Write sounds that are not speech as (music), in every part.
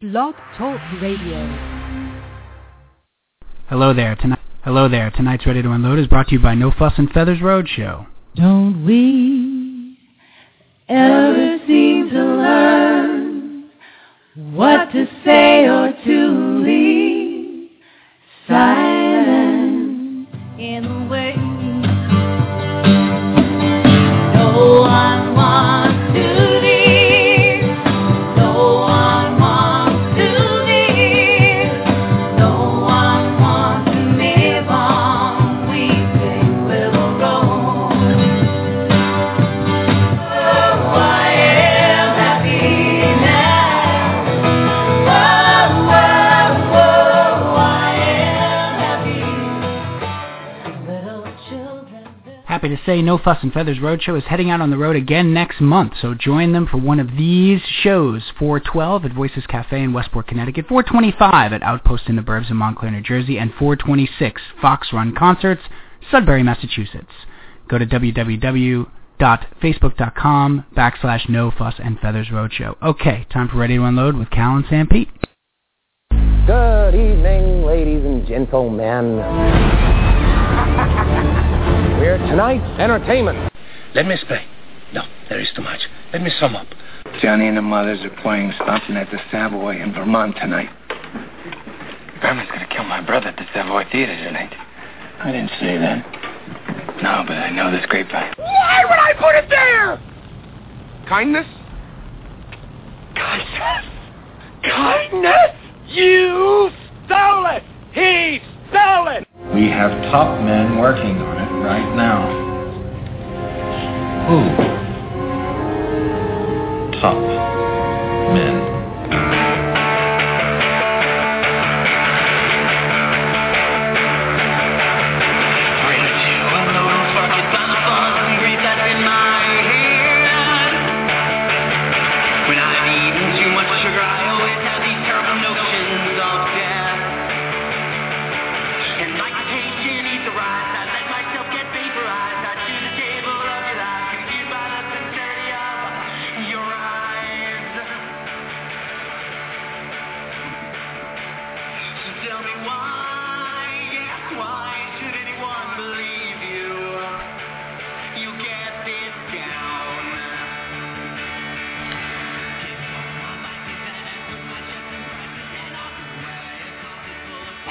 Blog Talk Radio. Hello there. Tonight, hello there. Tonight's Ready to Unload is brought to you by No Fuss and Feathers Roadshow. Don't we ever seem to learn what to say or to leave silent To say No Fuss and Feathers Roadshow is heading out on the road again next month, so join them for one of these shows. 412 at Voices Cafe in Westport, Connecticut, 425 at Outpost in the Burbs in Montclair, New Jersey, and 426 Fox Run Concerts, Sudbury, Massachusetts. Go to www.facebook.com backslash No Fuss and Feathers Roadshow. Okay, time for Ready to Unload with Cal and Sam Pete. Good evening, ladies and gentlemen. We're tonight's entertainment. Let me explain. No, there is too much. Let me sum up. Johnny and the mothers are playing something at the Savoy in Vermont tonight. Berman's gonna kill my brother at the Savoy Theater tonight. I didn't say that. No, but I know this grapevine. Why would I put it there? Kindness? Kindness? Kindness? You stole it! He We have top men working on it right now. Who? Top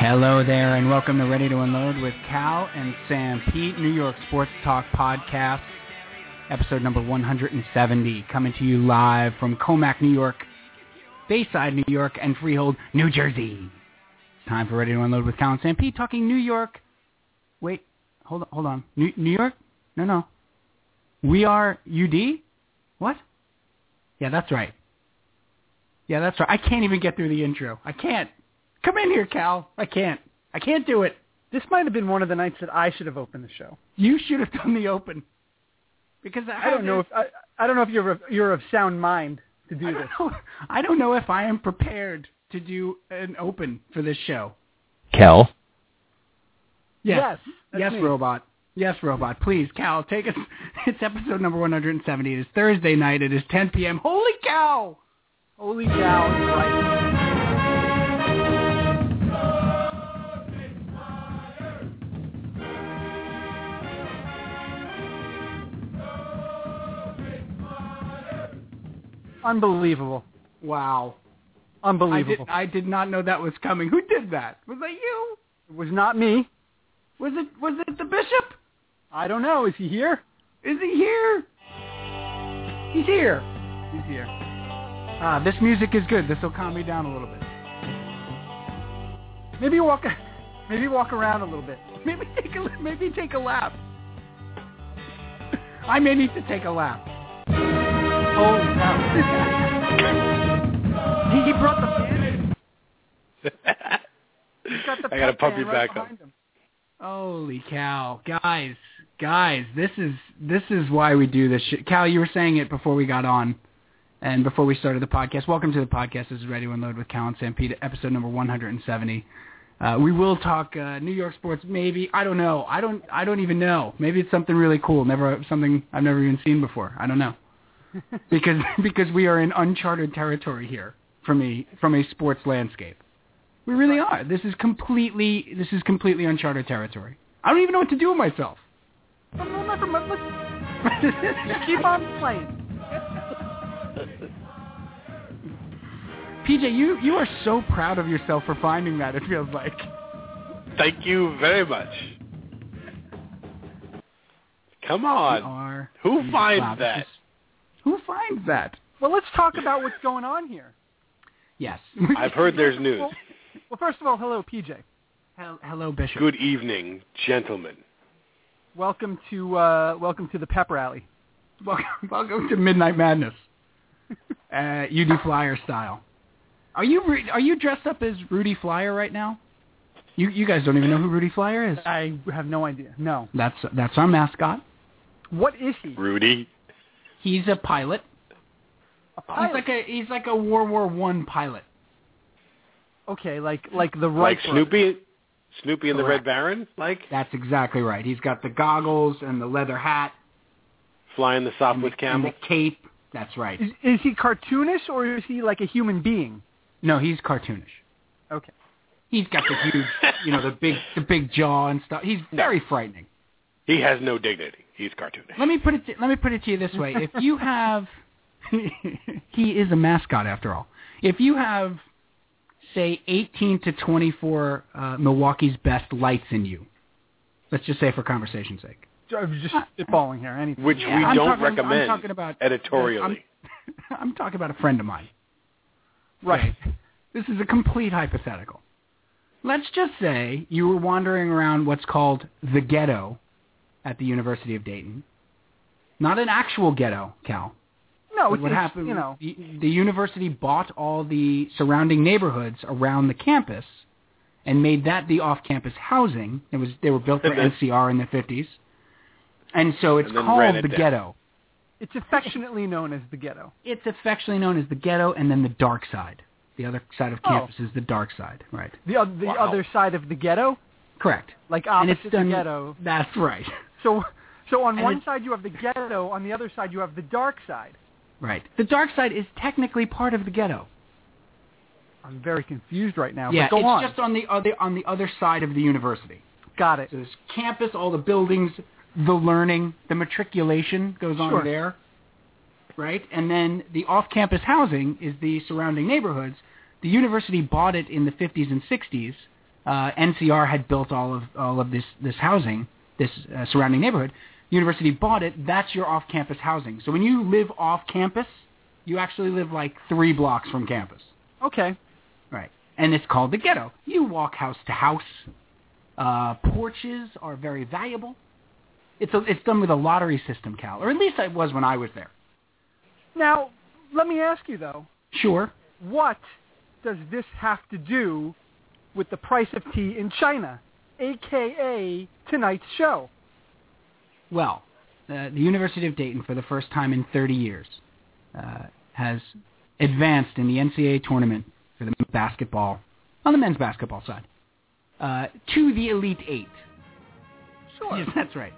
Hello there, and welcome to Ready to Unload with Cal and Sam Pete, New York Sports Talk Podcast, episode number 170, coming to you live from Commack, New York, Bayside, New York, and Freehold, New Jersey. Time for Ready to Unload with Cal and Sanpete, talking New York. Wait, hold on, hold on. New, New York? No, no. We are UD? What? Yeah, that's right. Yeah, that's right. I can't even get through the intro. I can't. Come in here, Cal. I can't. I can't do it. This might have been one of the nights that I should have opened the show. You should have done the open. Because I, I don't know if I, I don't know if you're of, you're of sound mind to do I this. know, I don't know if I am prepared to do an open for this show. Cal. Yes. Yes, yes, robot. Yes, robot. Please, Cal, take us. (laughs) It's episode number 170. It is Thursday night. It is 10 p.m. Holy cow! Holy cow! Unbelievable! Wow. I Unbelievable! did, I did not know that was coming. Who did that? Was that you? It was not me. Was it was it the bishop? I don't know. Is he here? Is he here? He's here. He's here. Ah, this music is good. This will calm me down a little bit. Maybe walk. (laughs) Maybe walk around a little bit. (laughs) Maybe take a maybe take a lap. I may need to take a lap. Holy cow! he, he brought the fan got the (laughs) I gotta pep pump band you right back up. him. Holy cow, guys, guys, this is this is why we do this. Shit. Cal, you were saying it before we got on, and before we started the podcast. Welcome to the podcast. This is Ready to Unload with Cal and Sanpete, episode number 170. Uh, we will talk uh, New York sports, maybe. I don't know. I don't. I don't even know. Maybe it's something really cool. Never something I've never even seen before. I don't know. (laughs) because because we are in uncharted territory here for me from a sports landscape. We really are. This is completely this is completely uncharted territory. I don't even know what to do with myself. But we'll let's keep on playing. PJ, you you are so proud of yourself for finding that. It feels like. Thank you very much. Come on. are Who finds cloud. that? This is- Who finds that? Well, let's talk about what's going on here. Yes. (laughs) I've heard there's news. Well, well, first of all, hello, PJ. Hello, Bishop. Good evening, gentlemen. Welcome to uh, welcome to the pep rally. Welcome, welcome to Midnight Madness, (laughs) uh, UD Flyer style. Are you are you dressed up as Rudy Flyer right now? You you guys don't even know who Rudy Flyer is. I have no idea. No. That's that's our mascot. What is he? Rudy. He's a pilot. A He's like a he's like a World War One pilot. okay, like like the right. Like right Snoopy? Snoopy and the Red Baron? Like That's exactly right. He's got the goggles and the leather hat flying the and the, Sopwith and Camel? the cape. That's right. Is, is he cartoonish or is he like a human being? No, he's cartoonish. Okay. He's got the huge, you know, the big the big jaw and stuff. He's (laughs) very frightening. He has no dignity. He's cartoonish. Let me put it. To, let me put it to you this way: if you have, (laughs) he is a mascot after all. If you have, say, 18 to 24 uh, Milwaukee's best lights in you, let's just say for conversation's sake. I'm just spitballing here. Anything. Which Yeah, we I'm don't talking- I'm recommend talking about- editorially. I'm, (laughs) I'm talking about a friend of mine. Right. This is a complete hypothetical. Let's just say you were wandering around what's called the ghetto at the University of Dayton. Not an actual ghetto, Cal. No, it's, what it's, happened? you know. the, the university bought all the surrounding neighborhoods around the campus and made that the off-campus housing. It was they were built for (laughs) then- NCR in the 50s, and so it's And called it the down. ghetto. It's affectionately known as the ghetto. It's affectionately known as the ghetto, and then the dark side. The other side of Oh. campus is the dark side, right? The oth- the Wow. other side of the ghetto, Correct. like and opposite it's done. the ghetto. That's right. (laughs) So so on And one side you have the ghetto, on the other side you have the dark side. Right. The dark side is technically part of the ghetto. I'm very confused right now. yeah, but go it's on. just on the other on the other side of the university. Got it. So there's campus, all the buildings, the learning, the matriculation goes on Sure. there, right? And then the off-campus housing is the surrounding neighborhoods. The university bought it in the 50s and 60s. Uh, NCR had built all of all of this this housing, this uh, surrounding neighborhood. University bought it. That's your off-campus housing. So when you live off campus, you actually live like three blocks from campus. Okay. Right. And it's called the ghetto. You walk house to house. Uh, porches are very valuable. It's a, it's done with a lottery system, Cal, or at least it was when I was there. Now, let me ask you though, Sure. what does this have to do with the price of tea in China, aka tonight's show? Well, uh, the University of Dayton, for the first time in 30 years, uh, has advanced in the NCAA tournament for the basketball, on the men's basketball side, uh, to the Elite Eight. Sure. Yes, that's right.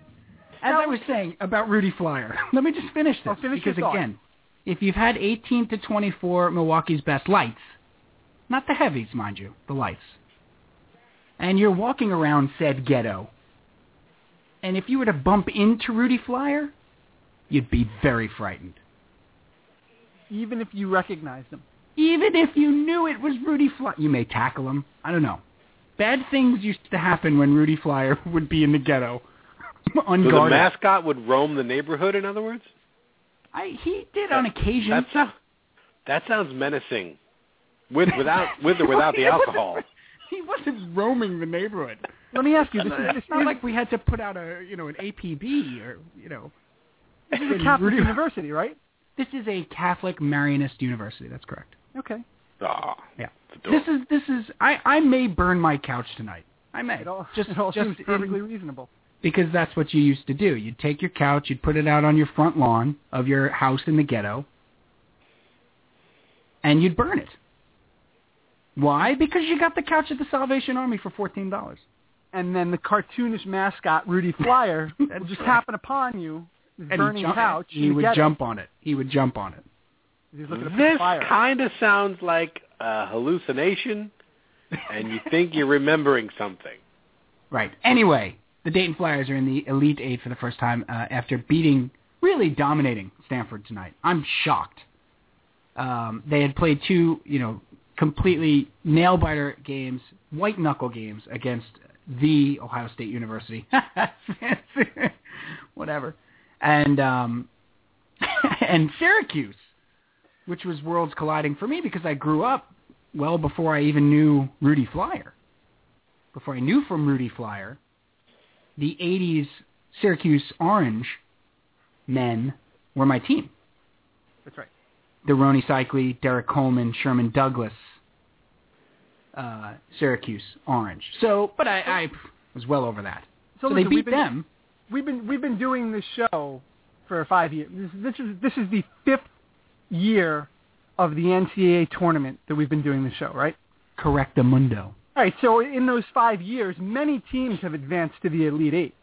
As Now- I was saying about Rudy Flyer, (laughs) let me just finish this. Oh, finish because again, if you've had 18 to 24 Milwaukee's best lights, not the heavies, mind you, the lights, and you're walking around said ghetto, and if you were to bump into Rudy Flyer, you'd be very frightened. Even if you recognized him. Even if you knew it was Rudy Flyer, you may tackle him. I don't know. Bad things used to happen when Rudy Flyer (laughs) would be in the ghetto, (laughs) So the mascot would roam the neighborhood, in other words? I, he did on occasion. That, sounds, that sounds menacing. With, without, with or without (laughs) the alcohol. He wasn't roaming the neighborhood. Let me ask you, this is, this It's not like we had to put out a you know an APB or you know. this is a Catholic university, right? This is a Catholic Marianist university. That's correct. Okay. Ah, Yeah. This is this is I I may burn my couch tonight. I may It all, just it all just seems in- perfectly reasonable. because that's what you used to do. You'd take your couch, you'd put it out on your front lawn of your house in the ghetto, and you'd burn it. Why? Because you got the couch at the Salvation Army for fourteen dollars. And then the cartoonish mascot Rudy Flyer (laughs) will just right. happen upon you, this And burning he'd jump, couch. he would ghetto. jump on it. He would jump on it. He's looking This kind of sounds like a hallucination, and you think you're remembering something. Right. Anyway, the Dayton Flyers are in the Elite Eight for the first time uh, after beating, really dominating Stanford tonight. I'm shocked. Um, they had played two, you know, completely nail biter games, white knuckle games against the Ohio State University. (laughs) Whatever. And um, (laughs) and Syracuse, which was worlds colliding for me because I grew up well before I even knew Rudy Flyer before I knew from Rudy Flyer, the 80s Syracuse Orange men were my team. That's right. The Rony Seikaly, Derrick Coleman, Sherman Douglas, uh, Syracuse Orange. So, but I, I was well over that. So, they listen, beat we've been, them. We've been we've been doing this show for five years. This, this is this is the fifth year of the NCAA tournament that we've been doing the show, right? Correctamundo. mundo. All right. So in those five years, many teams have advanced to the Elite Eight.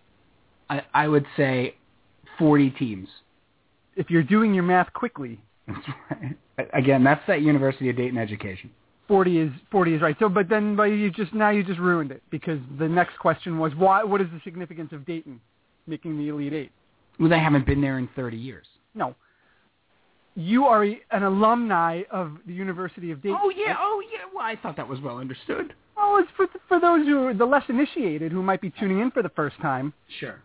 I, I would say 40 teams. If you're doing your math quickly, That's right. Again, that's that University of Dayton education. Forty is forty is right. So, but then, but you just now you just ruined it because the next question was why? What is the significance of Dayton making the Elite Eight? Well, they haven't been there in 30 years. No. You are a, an alumni of the University of Dayton. Oh yeah, oh yeah. Well, I thought that was well understood. Well, it's for for those who are the less initiated who might be tuning in for the first time. Sure.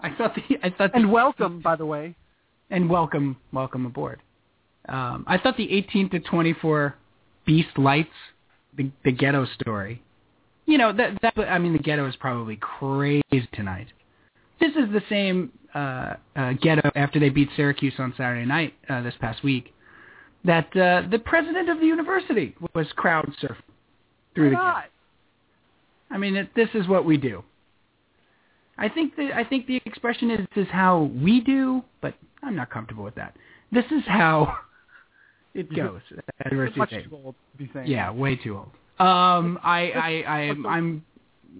I thought the I thought the, And welcome, by the way. and welcome welcome aboard. Um, I thought the 18 to 24 Beast Lights, the the ghetto story. You know that that I mean the ghetto is probably crazy tonight. This is the same uh, uh, ghetto after they beat Syracuse on Saturday night uh, this past week. That uh, the president of the university was crowd surfing through the Why ghetto. not? I mean, it, this is what we do. I think the I think the expression is this is how we do, but I'm not comfortable with that. This is how it goes Much too old to be saying. Yeah, way too old. Um, I I I am I'm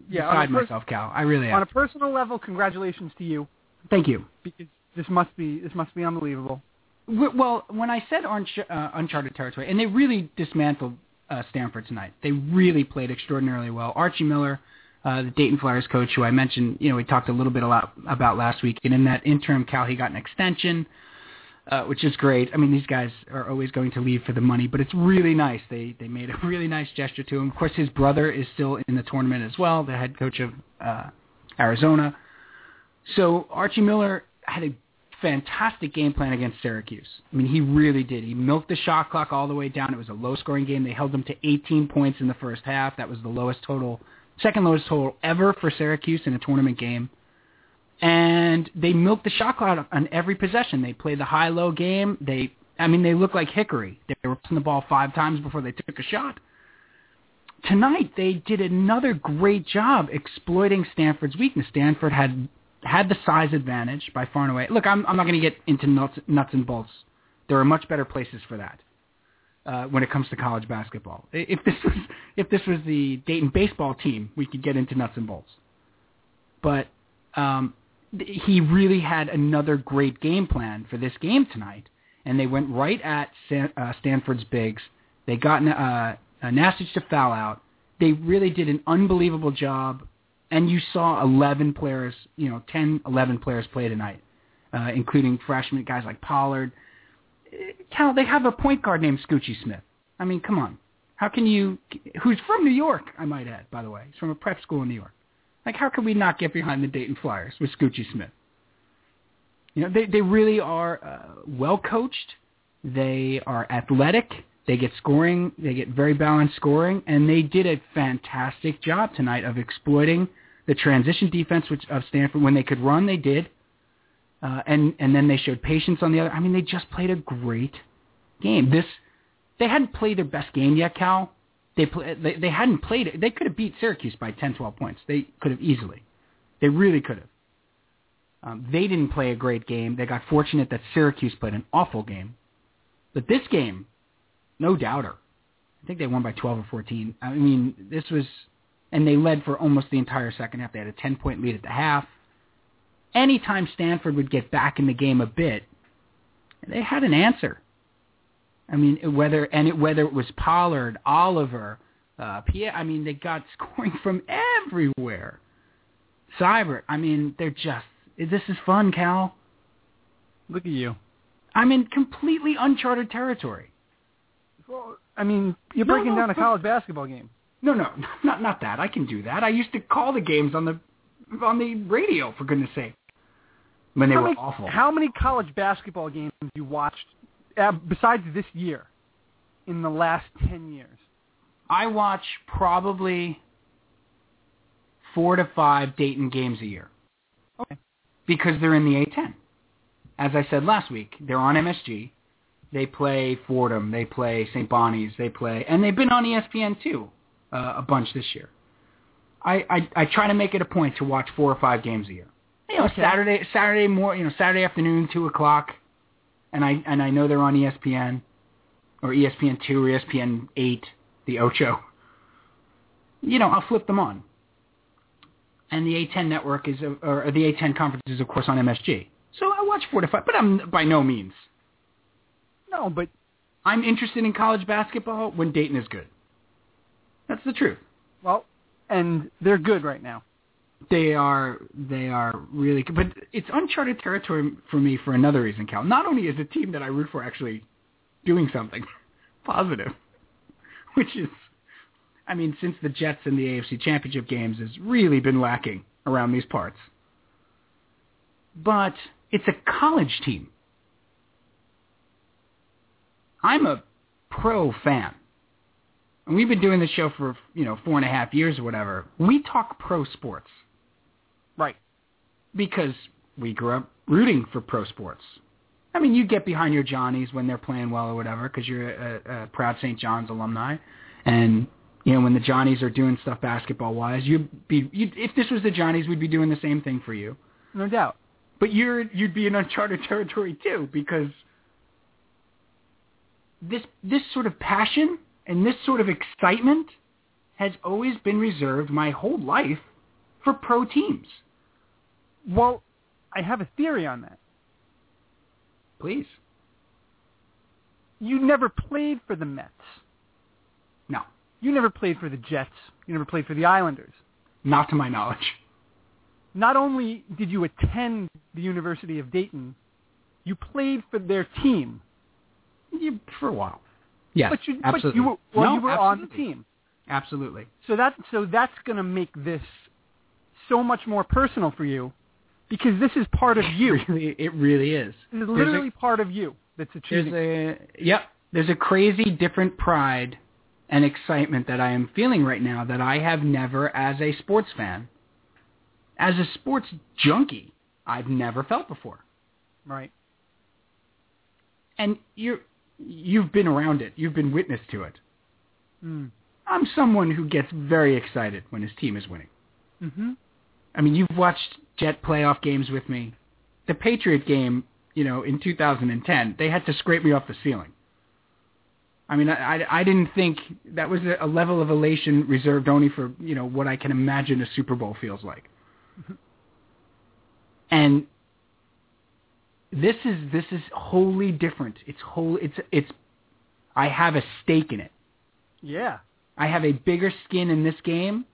Yeah, beside pers- myself, Cal. I really am. On a personal level, congratulations to you Thank you. because this must be this must be unbelievable. Well, when I said unch- uh, uncharted territory, and they really dismantled uh, Stanford tonight. They really played extraordinarily well. Archie Miller, uh, the Dayton Flyers coach, who I mentioned, you know, we talked a little bit about, about last week, and in that interim, Cal, he got an extension, uh, which is great. I mean, these guys are always going to leave for the money, but it's really nice. They they made a (laughs) really nice gesture to him. Of course, his brother is still in the tournament as well, the head coach of uh, Arizona. So Archie Miller had a fantastic game plan against Syracuse. I mean, he really did. He milked the shot clock all the way down. It was a low-scoring game. They held them to 18 points in the first half. That was the lowest total, second lowest total ever for Syracuse in a tournament game. And they milked the shot clock on every possession. They played the high-low game. They, I mean, they looked like Hickory. They were passing the ball five times before they took a shot. Tonight, they did another great job exploiting Stanford's weakness. Stanford had had the size advantage by far and away. Look, I'm, I'm not going to get into nuts, nuts and bolts. There are much better places for that uh, when it comes to college basketball. If this was if this was the Dayton baseball team, we could get into nuts and bolts. But um, he really had another great game plan for this game tonight, and they went right at Stan, uh, Stanford's bigs. They got uh, Nastic to foul out. They really did an unbelievable job and you saw 11 players, you know, 10, 11 players play tonight, uh, including freshmen guys like Pollard. Uh, Cal, they have a point guard named Scoochie Smith. I mean, come on. How can you, who's from New York, I might add, by the way. He's from a prep school in New York. Like, how can we not get behind the Dayton Flyers with Scoochie Smith? You know, they, they really are uh, well coached. They are athletic. They get scoring. They get very balanced scoring, and they did a fantastic job tonight of exploiting the transition defense which, of Stanford. When they could run, they did, uh, and and then they showed patience on the other. I mean, they just played a great game. This they hadn't played their best game yet, Cal. They play, they, they hadn't played it. They could have beat Syracuse by 10, 12 points. They could have easily. They really could have. Um, they didn't play a great game. They got fortunate that Syracuse played an awful game. But this game, no doubter. I think they won by 12 or 14. I mean, this was, and they led for almost the entire second half. They had a 10-point lead at the half. Anytime Stanford would get back in the game a bit, they had an answer. I mean, whether and it, whether it was Pollard, Oliver, uh, Pierre. I mean, they got (laughs) scoring from everywhere. Sibert. I mean, they're just. This is fun, Cal. Look at you. I'm in completely uncharted territory. Well, I mean, you're No, breaking no, down a but- college basketball game. No, no, (laughs) not not that. I can do that. I used to call the games on the on the radio for goodness sake when they how were many, awful. How many college basketball games have you watched uh, besides this year in the last 10 years? I watch probably four to five Dayton games a year. Okay. Because they're in the A10. As I said last week, they're on MSG. They play Fordham. They play St. Bonnie's. They play, and they've been on ESPN too uh, a bunch this year. I, I I try to make it a point to watch four or five games a year. You know, Okay. Saturday Saturday more you know Saturday afternoon two o'clock, and I and I know they're on ESPN, or ESPN two or ESPN eight, the Ocho. You know, I'll flip them on. And the A10 network is, or the A10 conference is of course on MSG. So I watch four to five, but I'm by no means. No, but I'm interested in college basketball when Dayton is good. That's the truth. well, and they're good right now. They are they are really good, but it's uncharted territory for me for another reason, Cal. Not only is the team that I root for actually doing something (laughs) positive, (laughs) which is, I mean, since the Jets and the AFC Championship games has really been lacking around these parts, but it's a college team. I'm a pro fan. And we've been doing this show for, you know, four and a half years or whatever. We talk pro sports Right. because we grew up rooting for pro sports. I mean, you get behind your Johnnies when they're playing well or whatever because you're a, a proud St. John's alumni. And, you know, when the Johnnies are doing stuff basketball-wise, you'd be, you'd, if this was the Johnnies, we'd be doing the same thing for you. No doubt. But you're you'd be in uncharted territory too because this this sort of passion and this sort of excitement has always been reserved my whole life for pro teams. Well, I have a theory on that. Please. You never played for the Mets. No, You never played for the Jets. You never played for the Islanders. not to my knowledge. Not only did you attend the University of Dayton, you played for their team. You, for a while. Yes, but you, absolutely. But you were, well, No, you were on the absolutely. team. Absolutely. So that so that's going to make this so much more personal for you because this is part of you. It (laughs) really, it really is. This is There's a- literally part of you that's achieving. There's a yep. There's a crazy different pride and excitement that I am feeling right now that I have never as a sports fan, as a sports junkie, I've never felt before. right. And you're you've been around it. You've been witness to it. Mm. I'm someone who gets very excited when his team is winning. Mm-hmm. I mean, you've watched Jet playoff games with me. The Patriot game, you know, in 2010, they had to scrape me off the ceiling. I mean, I, I, I didn't think that was a, a level of elation reserved only for, you know, what I can imagine a Super Bowl feels like. (laughs) and this is this is wholly different. It's whole. It's it's. I have a stake in it. Yeah. I have a bigger skin in this game,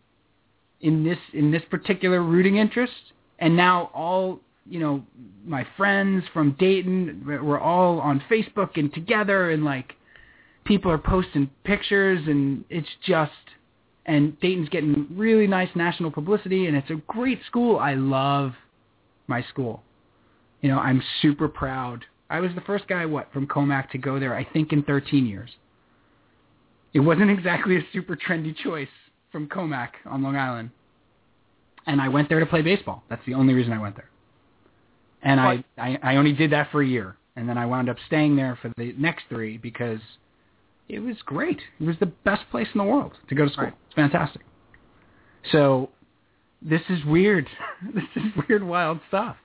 in this in this particular rooting interest, and now all you know my friends from Dayton we're all on Facebook and together, and like people are posting pictures, and it's just and Dayton's getting really nice national publicity, and it's a great school. I love my school. You know, I'm super proud. I was the first guy, what, from Commack to go there, I think in 13 years. It wasn't (laughs) exactly a super trendy choice from Commack on Long Island. And I went there to play baseball. That's the only reason I went there. And I, I, I only did that for a year. And then I wound up staying there for the next three because it was great. It was the best place in the world to go to school. Right. It's fantastic. So this is weird. (laughs) this is weird, wild stuff.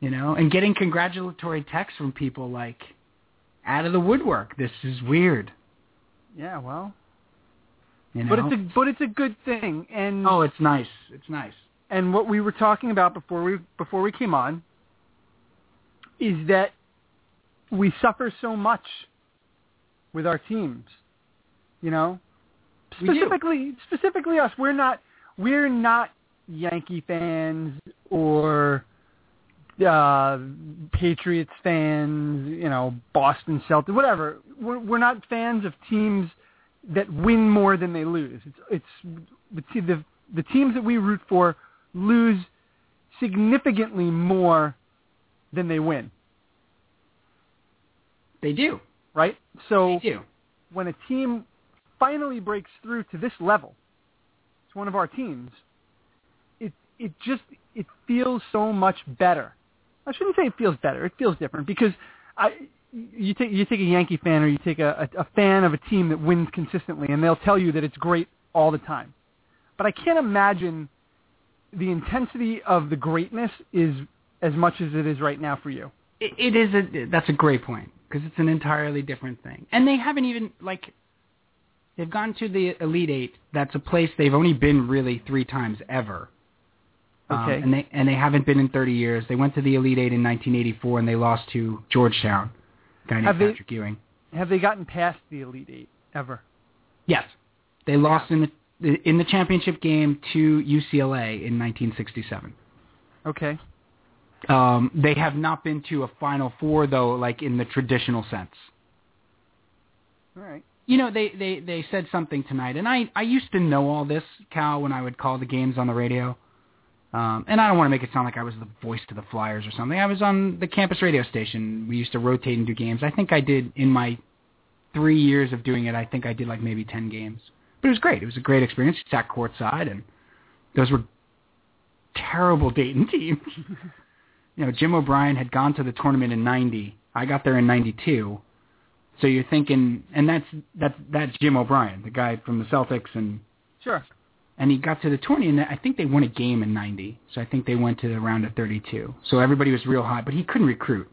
You know, and getting congratulatory texts from people like out of the woodwork. This is weird. Yeah. Well. You know? But it's a but it's a good thing, and oh, it's nice. It's nice. and what we were talking about before we before we came on is that we suffer so much with our teams. You know, specifically specifically us. We're not we're not Yankee fans or uh Patriots fans, you know, Boston Celtics, whatever. We're, we're not fans of teams that win more than they lose. It's it's the the, the teams that we root for lose significantly more than they win, They do. right? So do. when a team finally breaks through to this level, it's one of our teams. It it just it feels so much better. I shouldn't say it feels better. It feels different because I you take you take a Yankee fan or you take a, a, a fan of a team that wins consistently, and they'll tell you that it's great all the time. But I can't imagine the intensity of the greatness is as much as it is right now for you. It, it is a that's a great point because it's an entirely different thing, and they haven't even like they've gone to the Elite Eight. That's a place they've only been really three times ever. Um, Okay. and they and they haven't been in 30 years. They went to the Elite Eight in 1984 and they lost to Georgetown, guy named Have they- Patrick Ewing. Have they gotten past the Elite Eight ever? Yes, they lost in the in the championship game to UCLA in 1967. Okay. Um, they have not been to a Final Four though, like in the traditional sense. All right. You know, they, they, they said something tonight, and I, I used to know all this, Cal, when I would call the games on the radio. Um, and I don't want to make it sound like I was the voice to the Flyers or something. I was on the campus radio station. We used to rotate and do games. I think I did in my three years of doing it. I think I did like maybe ten games, but it was great. It was a great experience. Sat courtside, and those were terrible Dayton (laughs) teams. you know, Jim O'Brien had gone to the tournament in '90. I got there in '92. So you're thinking, and that's that's that's Jim O'Brien, the guy from the Celtics, and Sure. And he got to the tourney, and I think they won a game in '90. So I think they went to the round of 32. So everybody was real high, but he couldn't recruit.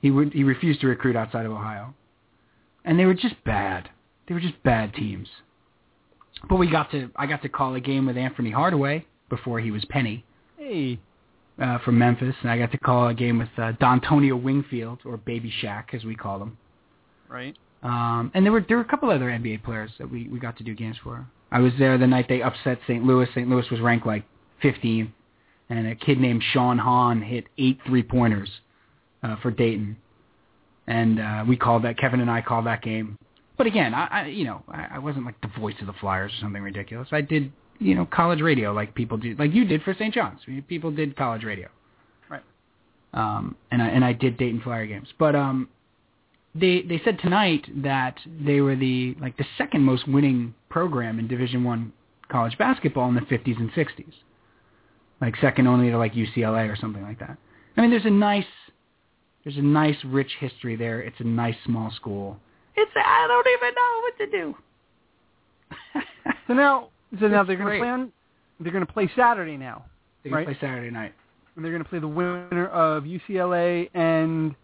He would he refused to recruit outside of Ohio, and they were just bad. They were just bad teams. But we got to I got to call a game with Anthony Hardaway before he was Penny Hey. uh, from Memphis, and I got to call a game with uh, Dontonio Wingfield or Baby Shaq as we call him. Right. Um, and there were there were a couple other NBA players that we, we got to do games for. I was there the night they upset St. Louis. St. Louis was ranked like 15th, and a kid named Sean Hahn hit eight three pointers uh, for Dayton, and uh, we called that. Kevin and I called that game. But again, I, I you know I, I wasn't like the voice of the Flyers or something ridiculous. I did you know college radio like people do, like you did for St. John's. People did college radio. Right. Um, and I and I did Dayton Flyer games, but um, they they said tonight that they were the like the second most winning program in Division One college basketball in the 50s and 60s, like second only to like UCLA or something like that. I mean, there's a nice there's a nice rich history there. It's a nice small school. It's I don't even know what to do. (laughs) So now, so now It's they're going to play on. They're going to play Saturday now, They're gonna play Saturday night. and they're going to play the winner of UCLA and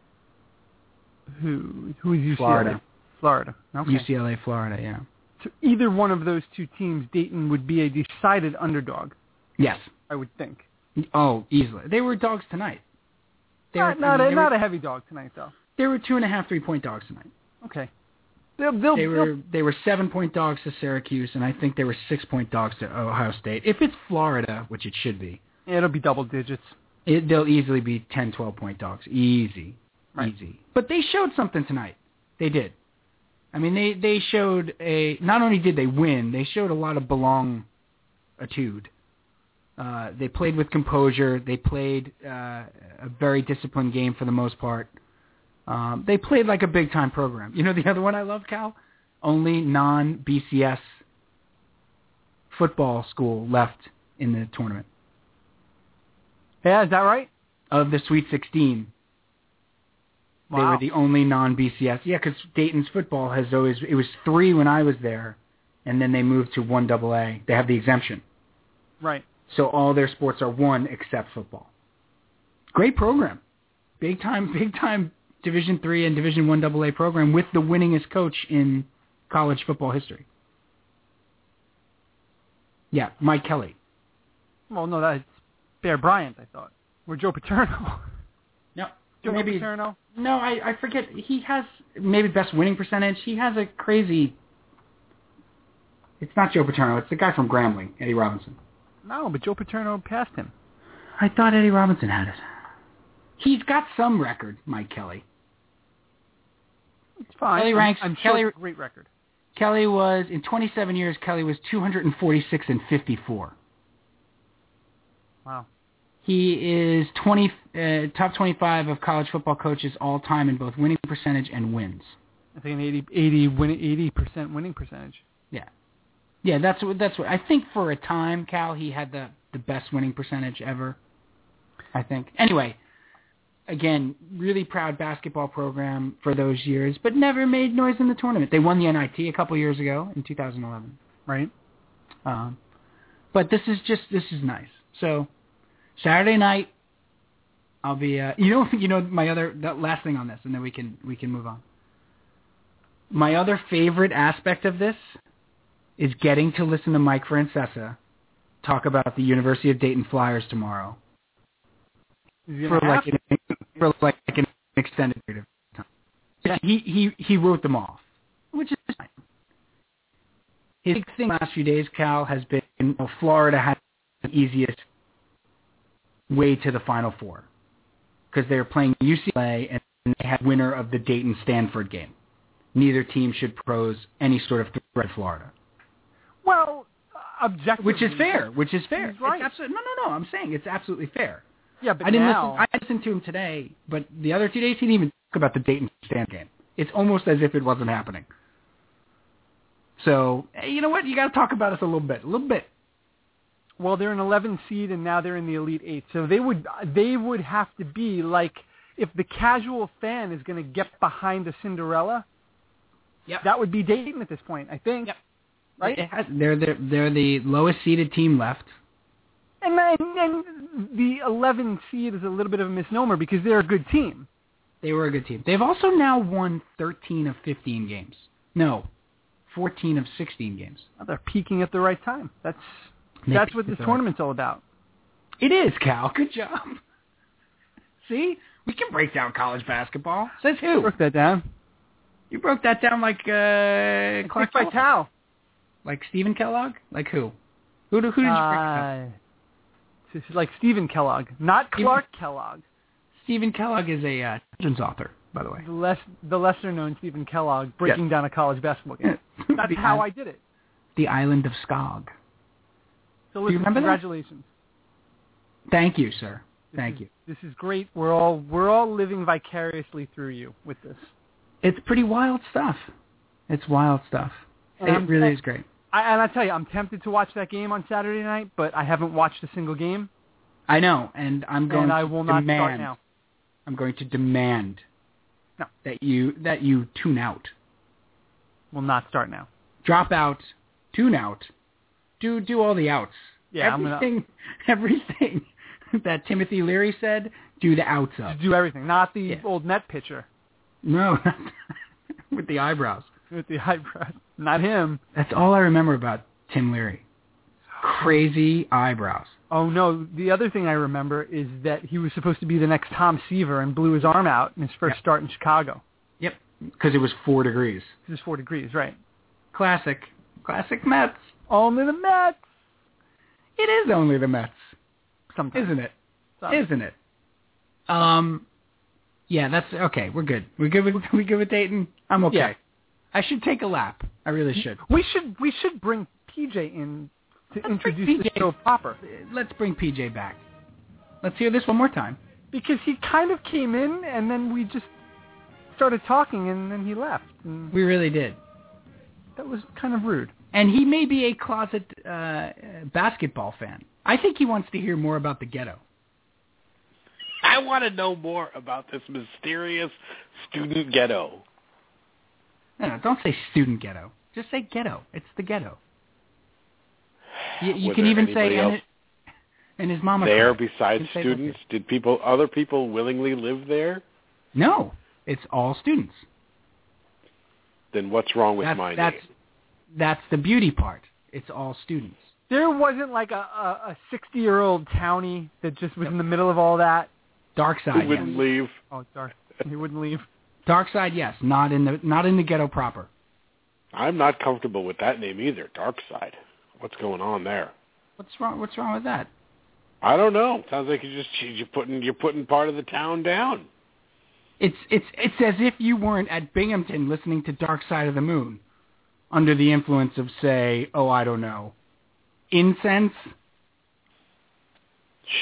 who? Who is UCLA? Florida. Florida. Okay. UCLA, Florida. Yeah. So either one of those two teams, Dayton would be a decided underdog. Yes. I would think. Oh, easily. They were dogs tonight. They Not, were, not, I mean, a, not were, a heavy dog tonight, though. They were two and a half, three point dogs tonight. Okay. They'll, they'll, They they'll- were they were seven point dogs to Syracuse, and I think they were six point dogs to Ohio State. If it's Florida, which it should be, it'll be double digits. it, they'll easily be 10, 12 point dogs. Easy, Right. easy. But they showed something tonight. They did. I mean, they they showed a. Not only did they win, they showed a lot of belong, attitude. Uh, they played with composure. They played uh, a very disciplined game for the most part. Um, they played like a big time program. You know the (laughs) other one I love, Cal? Only non BCS football school left in the tournament Yeah, is that right? of the Sweet 16. They Wow. were the only non-BCS. Yeah, because Dayton's football has always it was three when I was there, and then they moved to one double A. They have the exemption, Right. so all their sports are one except football. Great program, big time, (laughs) big time Division three and Division one double A program with the winningest coach in college football history. Yeah, Mike Kelly. Well, no, that's Bear Bryant, I thought. Or Joe Paterno. (laughs) Joe maybe Paterno? no, I I forget. He has maybe best winning percentage. He has a crazy. It's not Joe Paterno. It's the guy from Grambling, Eddie Robinson. No, but Joe Paterno passed him. I thought Eddie Robinson had it. He's got some record, Mike Kelly. It's fine. Kelly I'm- ranks- I'm, sure Kelly- a great record. Kelly was in 27 years. Kelly was 246 and 54. Wow. He is 20 uh, top 25 of college football coaches all time in both winning percentage and wins. I think an 80 80 win 80 percent winning percentage. Yeah, Yeah, that's what that's what I think for a time, Cal, he had the the best winning percentage ever. I think. Anyway, again, really proud basketball program for those years, but never made noise in the tournament. They won the NIT a couple years ago in 2011. Right. Um, but this is just this is nice. So Saturday night, I'll be. Uh, (laughs) you know, you know my other the last thing on this, and then we can we can move on. My other favorite aspect of this is getting to listen to Mike Francesa talk about the University of Dayton Flyers tomorrow for like an, for like an extended period of time. Yeah, he he he wrote them off, which is fine. His big thing the last few days, Cal, has been you know, Florida had the easiest way to the Final Four because they're playing UCLA and they had winner of the Dayton Stanford game. Neither team should pose any sort of threat to Florida, Well, objectively, which is fair. Which is fair. He's right. Absolutely, no, no, no. I'm saying it's absolutely fair. Yeah, but I didn't now, listen. I listened to him today, but the other two days he didn't even talk about the Dayton Stanford game. It's almost as if it wasn't happening. So eh, you know what? You got to talk about us a little bit, a little bit. Well, they're an 11 seed and now they're in the Elite Eight. So they would they would have to be like if the casual fan is going to get behind a Cinderella, Yep. that would be Dayton at this point, I think. Yep. Right. It has- they're the they're the lowest seeded team left. And then and the 11 seed is a little bit of a misnomer because they're a good team. They were a good team. They've also now won 13 of 15 games. No, 14 of 16 games. Well, they're peaking at the right time. That's They that's what this tournament's all about. It is, Cal. Good job. (laughs) See, we can break down college basketball. Says who? Broke that down. You broke that down like uh, Clark Dick Vitale. Like Stephen Kellogg? Like who? Who, do, who did you break down? Uh, like Stephen Kellogg, not Clark Kellogg. Stephen Kellogg is a uh, children's author, by the way. The less the lesser known Stephen Kellogg breaking down a college basketball game. (laughs) That's how I did it. the island of Skog. So Do you listen, remember that? congratulations. Thank you, sir. This Thank is- you. This is great. We're all we're all living vicariously through you with this. It's pretty wild stuff. It's wild stuff. And it I'm- really is great. I, and I tell you, I'm tempted to watch that game on Saturday night, but I haven't watched a single game, I know, and I'm going and I will not demand. start now. I'm going to demand No. that you that you tune out, Will not start now. drop out, tune out, do do all the outs. Yeah, I'm gonna- everything, (laughs) everything (laughs) that Timothy Leary said, do the outs of. Do everything, not the Yeah. old net pitcher No, (laughs) with the eyebrows. with the eyebrows. Not him. That's all I remember about Tim Leary. Crazy eyebrows. Oh no, the other thing I remember is that he was supposed to be the next Tom Seaver and blew his arm out in his first Yeah. start in Chicago. Yep, because it was four degrees. It was four degrees, right? Classic, classic Mets. Only the Mets. It is only the Mets, Sometimes. isn't it? Sometimes. Isn't it? Um, yeah, that's okay. We're good. We're good. With, (laughs) we good with Dayton. I'm okay. Yeah. I should take a lap. I really should. We should we should bring PJ in to Let's introduce the PJ. show proper Let's bring PJ back. Let's hear this one more time. because he kind of came in and then we just started talking and then he left. And We really did. that was kind of rude. And he may be a closet uh, basketball fan. I think he wants to hear more about the ghetto. I want to know more about this mysterious student ghetto. No, no, don't say student ghetto. Just say ghetto. It's the ghetto. You, you can even say and, it, and his mama. there cried. besides students? Did people, other people, willingly live there? No, it's all students. Then what's wrong with that's my that's name? That's the beauty part. It's all students. There wasn't like a a 60 year old townie that just was in the middle of all that. Dark Who side, wouldn't yes. leave? Oh, dark. He wouldn't leave. Dark side, yes. Not in the not in the ghetto proper. I'm not comfortable with that name either. Dark Side. What's going on there? What's wrong? What's wrong with that? I don't know. Sounds like you just you're putting you're putting part of the town down. It's it's it's as if you weren't at Binghamton listening to Dark Side of the Moon, under the influence of say, oh I don't know, incense.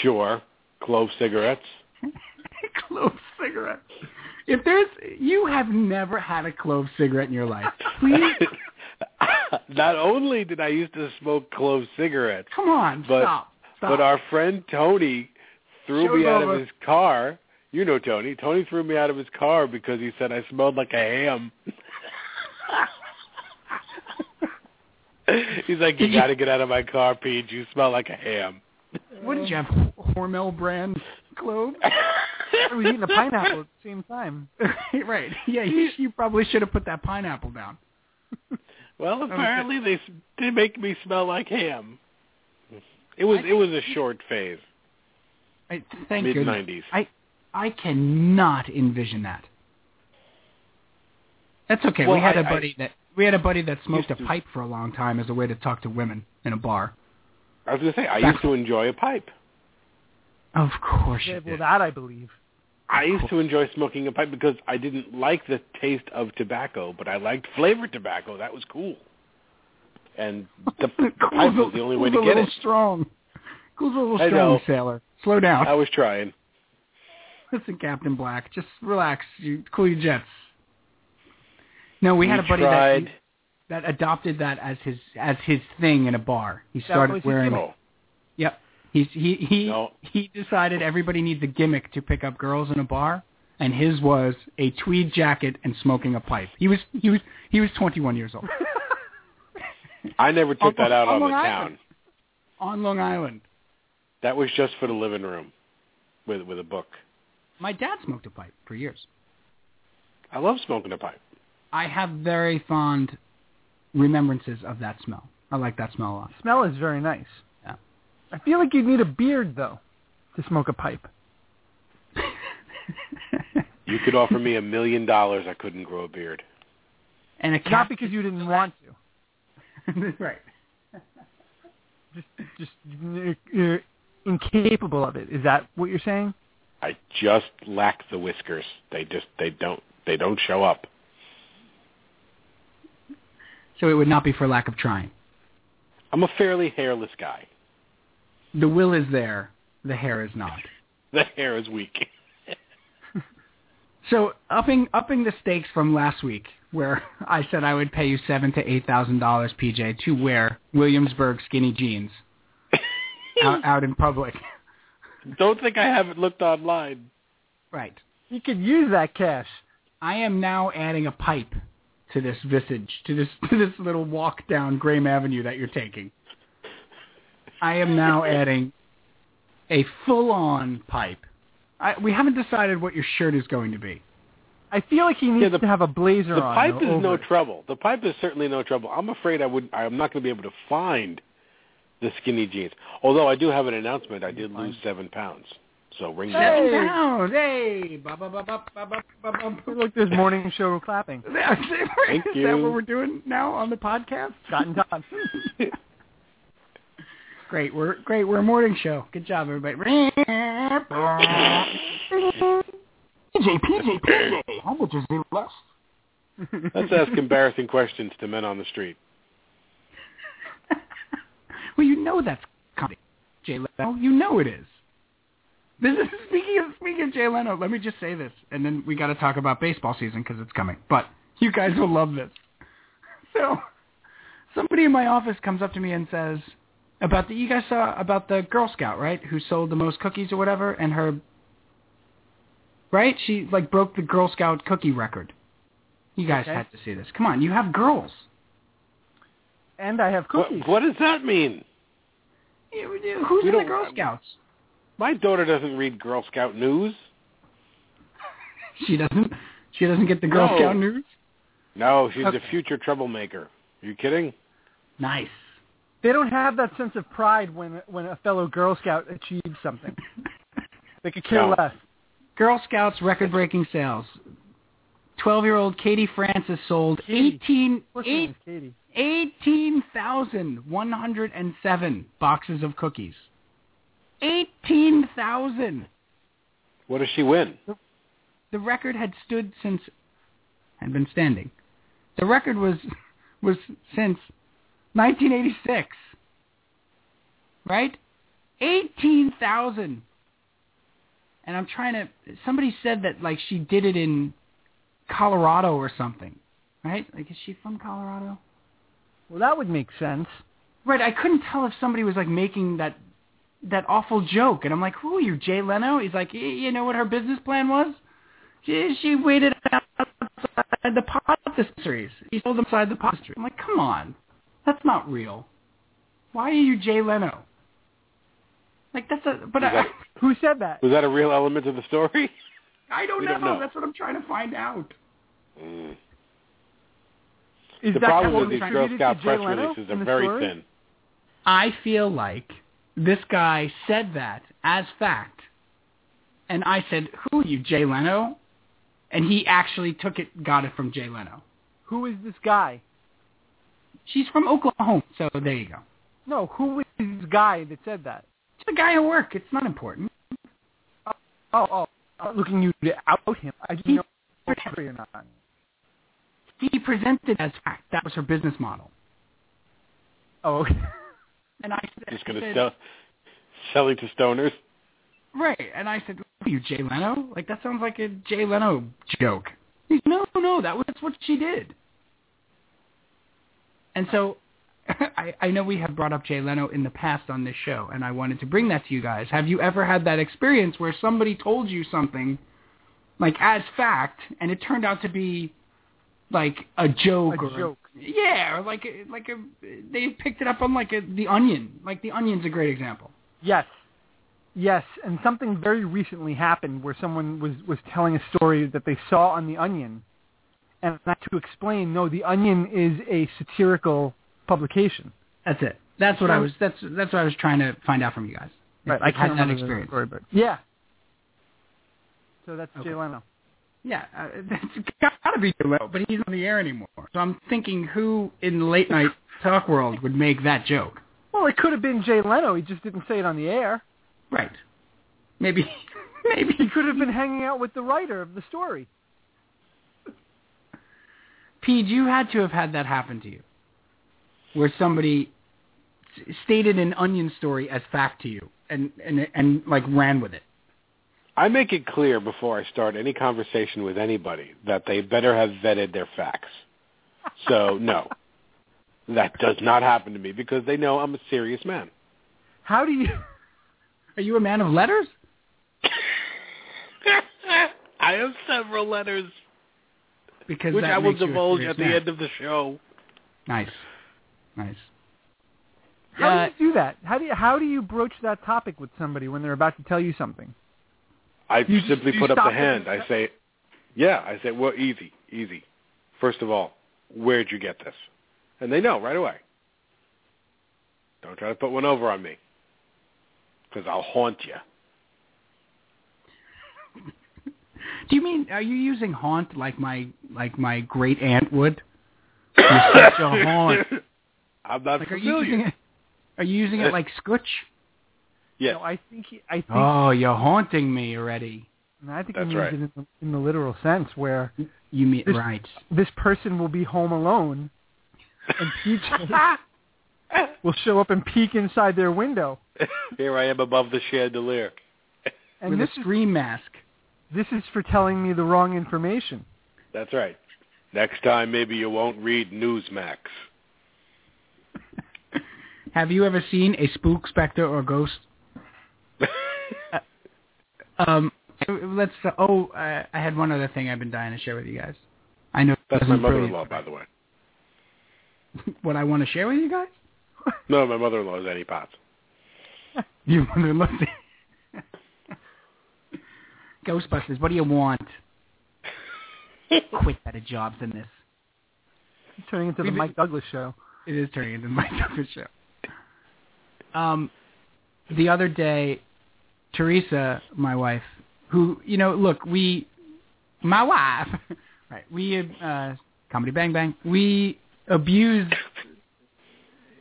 Sure, clove cigarettes. (laughs) clove cigarettes. If there's you have never had a clove cigarette in your life, please (laughs) Not only did I used to smoke clove cigarettes, come on, But- stop. Stop. but our friend Tony threw me out over. of his car. You know Tony. Tony threw me out of his car because he said I smelled like a ham. (laughs) (laughs) He's like, you you- got to get out of my car, Pete. You smell like a ham. what did you have? Hormel brand clove? (laughs) I was eating a pineapple at the same time. (laughs) right. Yeah, you, you probably should have put that pineapple down. Well, apparently they they make me smell like ham. It was I it was a short phase, I, thank mid nineties. I I cannot envision that. That's okay. Well, we had I- a buddy that we had a buddy that smoked a to- pipe for a long time as a way to talk to women in a bar. I was gonna say I used to enjoy a pipe. Of course you Yeah, well, did. that I believe. I used to enjoy smoking a pipe because I didn't like the taste of tobacco, but I liked flavored tobacco. That was cool. And the, (laughs) the pipe was the only way to Cool's a get little it. strong. Cool's a little I strong, know. sailor. Slow down. I was trying. Listen, Captain Black, just relax. You cool your jets. No, we, had a buddy tried. that that adopted that as his as his thing in a bar. He started wearing. Oh, Yep. He's he he No. he decided everybody needs a gimmick to pick up girls in a bar, and his was a tweed jacket and smoking a pipe. He was he was he was 21 years old (laughs) I never took that out On on the Long town. On Long Island. That was just for the living room, with with a book. My dad smoked a pipe for years. I love smoking a pipe. I have very fond remembrances of that smell. I like that smell a lot. Smell is very nice. Yeah. I feel like you'd need a beard though to smoke a pipe. (laughs) You could offer me a million dollars, I couldn't grow a beard. and a Not because you didn't want to. (laughs) right. Just, just you're, you're incapable of it. Is that what you're saying? I just lack the whiskers. They just they don't they don't show up. So it would not be for lack of trying. I'm a fairly hairless guy. The will is there. The hair is not. (laughs) The hair is weak. (laughs) So upping upping the stakes from last week, where (laughs) I said I would pay you seven to eight thousand dollars, PJ, to wear Williamsburg skinny jeans out, out in public. Don't think I haven't looked online. Right. You could use that cash. I am now adding a pipe to this visage, to this (laughs) to this little walk down Graham Avenue that you're taking. I am now (laughs) adding a full-on pipe. I, we haven't decided what your shirt is going to be. I feel like he needs Yeah, the- to have a blazer The on. The pipe is no over trouble. The pipe is certainly no trouble. I'm afraid I would. I'm not going to be able to find the skinny jeans. Although I do have an announcement. I did lose seven pounds. So ring the Seven Hey! pounds. Hey. Ba, ba, ba, ba, ba, ba, ba, ba. Look, this morning show clapping. (laughs) Thank is you. that what we're doing now on the podcast? Scott and Todd. Great, we're great. We're a morning show. Good job, everybody. PJ, PJ, PJ. How much is it left? Let's ask embarrassing questions to men on the street. (laughs) well, you know that's comedy, Jay Leno. You know it is. This is speaking of speaking of Jay Leno. Let me just say this, and then we got to talk about baseball season because it's coming. But you guys will love this. So, somebody in my office comes up to me and says about the you guys saw about the Girl Scout right who sold the most cookies or whatever, and her right she like broke the Girl Scout cookie record. You guys Okay. had to see this. Come on, you have girls. And I have cookies. what does that mean? You- Who's We in the Girl Scouts? My daughter doesn't read Girl Scout news. (laughs) She doesn't. She doesn't get the Girl No. Scout news. No, she's Okay. a future troublemaker. Are you kidding? Nice. They don't have that sense of pride when when a fellow Girl Scout achieves something. (laughs) They could care No. less. Girl Scouts record-breaking sales. 12-year-old Katie Francis sold Katie. 18, What's her eight- name is Katie? 18,107 boxes of cookies. 18,000. What does she win? The record had stood since had been standing. The record was was since 1986. Right? 18,000. And I'm trying to somebody said that like she did it in Colorado or something. Right? Like is she from Colorado? Well, that would make sense. Right, I couldn't tell if somebody was like making that that awful joke, and I'm like, "Who are you, Jay Leno?" He's like, "Y- "You know what her business plan was? She, she waited outside the pot dispensaries. He sold them outside the pot district." I'm like, "Come on, that's not real. Why are you Jay Leno?" Like that's a but Is I, (laughs) Who said that? Was that a real element of the story? I don't know. don't know. That's what I'm trying to find out. Mm. Is The that problem what with these Girl Scout press Leno releases are very story? thin. I feel like this guy said that as fact, and I said, "Who are you, Jay Leno?" And he actually took it, got it from Jay Leno. Who is this guy? She's from Oklahoma, so there you go. No, who is this guy that said that? It's a guy at work. It's not important. Oh, oh, I'm not looking you to out him. I didn't know you were or not. He presented as fact. That was her business model. Oh, okay. (laughs) And I said, Just going to sell, selling to stoners. right. And I said, "Who are you, Jay Leno? Like that sounds like a Jay Leno joke." He's no, no, that was that's what she did. And so, (laughs) I, I know we have brought up Jay Leno in the past on this show, and I wanted to bring that to you guys. Have you ever had that experience where somebody told you something, like as fact, and it turned out to be like a joke A or joke. yeah, or like a, like a they picked it up on like a The Onion. Like The Onion's a great example. Yes. Yes, and something very recently happened where someone was, was telling a story that they saw on The Onion. And not to explain, no, The Onion is a satirical publication. That's it. That's what I was. That's that's what I was trying to find out from you guys. Right, I can't had that experience. story, but yeah. So that's Okay. Jay Leno. Yeah, uh, (laughs) got to be Jay but he's on the air anymore. So I'm thinking, who in the late night (laughs) talk world would make that joke? Well, it could have been Jay Leno. He just didn't say it on the air. Right. Maybe. (laughs) Maybe He could have been hanging out with the writer of the story. Pete, you had to have had that happen to you, where somebody stated an onion story as fact to you, and and and like ran with it. I make it clear before I start any conversation with anybody that they better have vetted their facts. So no, that does not happen to me because they know I'm a serious man. How do you? Are you a man of letters? (laughs) I have several letters, Because which I will a divulge serious at the man. end of the show. Nice, nice. How Uh, do you do that? How do you how do you broach that topic with somebody when they're about to tell you something? I You simply you put up the hand. I say, yeah. I say, well, easy, easy. First of all, where'd you get this? And they know right away. Don't try to put one over on me, because I'll haunt you. (laughs) Do you mean are you using haunt like my like my great aunt would? You're such a (laughs) haunt. I'm not Like are you using it? Are you using it (laughs) like Scutch? Yes. No, I think he, I think Oh, you're haunting me already. and I think That's he means right. it in the, in the literal sense where You mean This- right? this person will be home alone and PJ (laughs) will show up and peek inside their window. (laughs) Here I am above the chandelier. And With this a is scream mask. this is for telling me the wrong information. That's right. Next time, maybe you won't read Newsmax. (laughs) Have you ever seen a spook, specter, or ghost? Um, let's. Uh, oh, uh, I had one other thing I've been dying to share with you guys. I know That's my mother-in-law, by the way. (laughs) What I want to share with you guys? (laughs) No, my mother-in-law is Annie Potts. You want to look? Ghostbusters. What do you want? (laughs) Quit better jobs than this. It's turning into the Mike Douglas show. It is turning into the Mike Douglas show. Um, the other day, Teresa, my wife, who you know, look, we, my wife, (laughs) right? We uh, comedy bang bang. We abuse,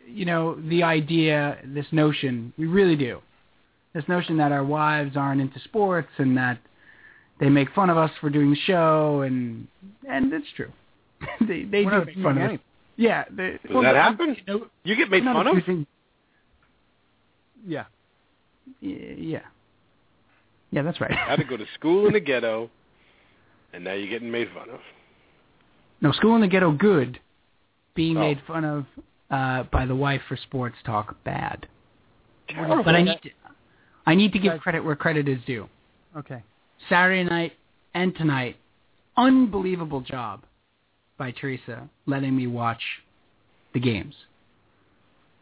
you know, the idea, this notion. We really do. This notion that our wives aren't into sports and that they make fun of us for doing the show, and and it's true. (laughs) they they We're do make fun of us. Yeah. They, Does well, that I'm- happen? You know, You get made fun of? Abusing- Yeah. Y- Yeah. Yeah, that's right. Had to go to school in the (laughs) ghetto, and now you're getting made fun of. no, school in the ghetto good, being Oh. made fun of uh, by the wife for sports talk bad. Terrible. But I need to, I need to give credit where credit is due. Okay. Saturday night and tonight, unbelievable job by Teresa letting me watch the games.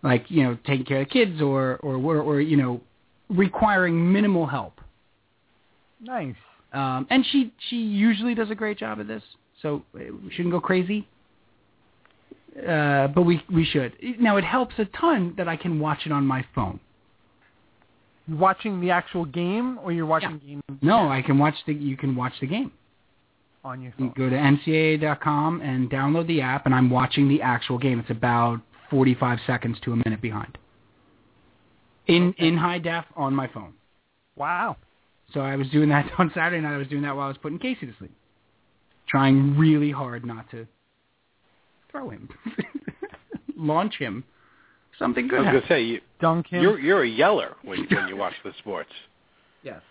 Like you know, taking care of the kids or or or, or you know, requiring minimal help. Nice. Um, and she she usually does a great job at this, so we shouldn't go crazy. Uh, but we we should. Now it helps a ton that I can watch it on my phone. You watching the actual game, or you're watching game No, I can watch the. You can watch the game. on your You phone? go to ncaa.com and download the app, and I'm watching the actual game. It's about 45 seconds to a minute behind. In in high def on my phone. Wow. So I was doing that (laughs) on Saturday night. I was doing that while I was putting Casey to sleep, trying really hard not to throw him, (laughs) launch him. Something good. I good was happens. gonna say you, Dunk him. you're you're a yeller when when you (laughs) watch the sports. Yes.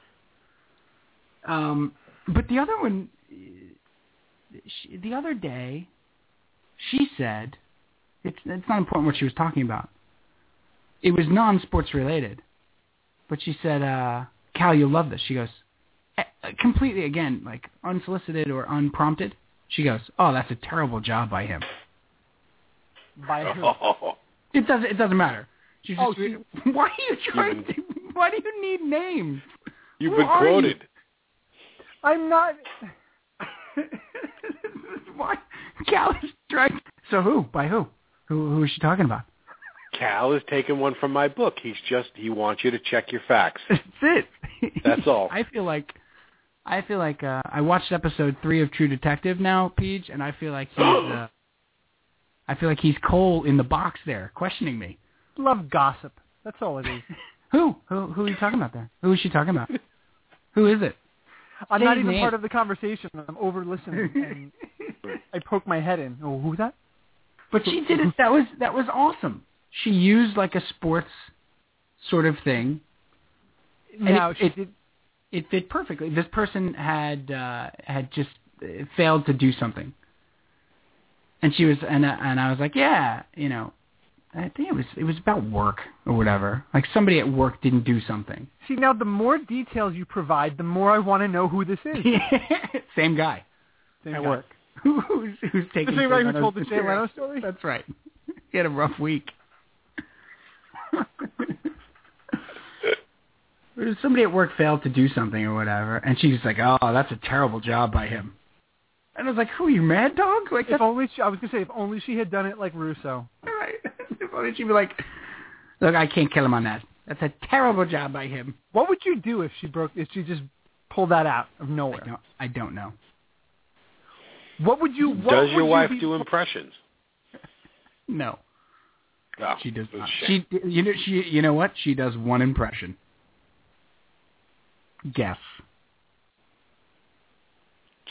Um, but the other one, she, the other day, she said, it's it's not important what she was talking about. It was non-sports related, but she said, uh, "Cal, you'll love this." She goes, eh, completely again, like unsolicited or unprompted. She goes, "Oh, that's a terrible job by him." By who? Oh, (laughs) It doesn't. It doesn't matter. She's Oh, just, (laughs) why are you trying to? Why do you need names? you've Who been are you? quoted. I'm not. (laughs) Why? Cal is trying. So who? By who? Who? Who is she talking about? Cal is taking one from my book. He's just he wants you to check your facts. (laughs) That's it. (laughs) That's all. I feel like. I feel like uh, I watched episode three of True Detective now, Peach, and I feel like he's. (gasps) Uh, I feel like he's Cole in the box there, questioning me. Love gossip. That's all it is. (laughs) Who? Who? Who are you talking about there? Who is she talking about? who is it? I'm Say not even name. part of the conversation. I'm over listening, and I poke my head in. Oh, who's that? But she did it. That was that was awesome. She used like a sports sort of thing. And Now it, she it, did. it fit perfectly. This person had uh, had just uh, failed to do something, and she was and uh, and I was like, yeah, you know, I think it was it was about work or whatever. Like somebody at work didn't do something. See, now the more details you provide, the more I want to know who this is. (laughs) Same guy Same at guy. work. (laughs) who's who's The taking same guy who told the Jay. Leno story. That's right. He had a rough week. (laughs) Somebody at work failed to do something or whatever, and she's like, "Oh, that's a terrible job by him." And I was like, "Who are you, Mad Dog?" Like, If that's only she, I was gonna say, if only she had done it like Russo. right. (laughs) If only she'd be like, "Look, I can't kill him on that. That's a terrible job by him." What would you do if she broke? If she just pulled that out of I nowhere? don't. I don't know. What would you? What Does your you wife be- do impressions? (laughs) No, Oh, she does not. She, you know, she, you know what? She does one impression. Guess.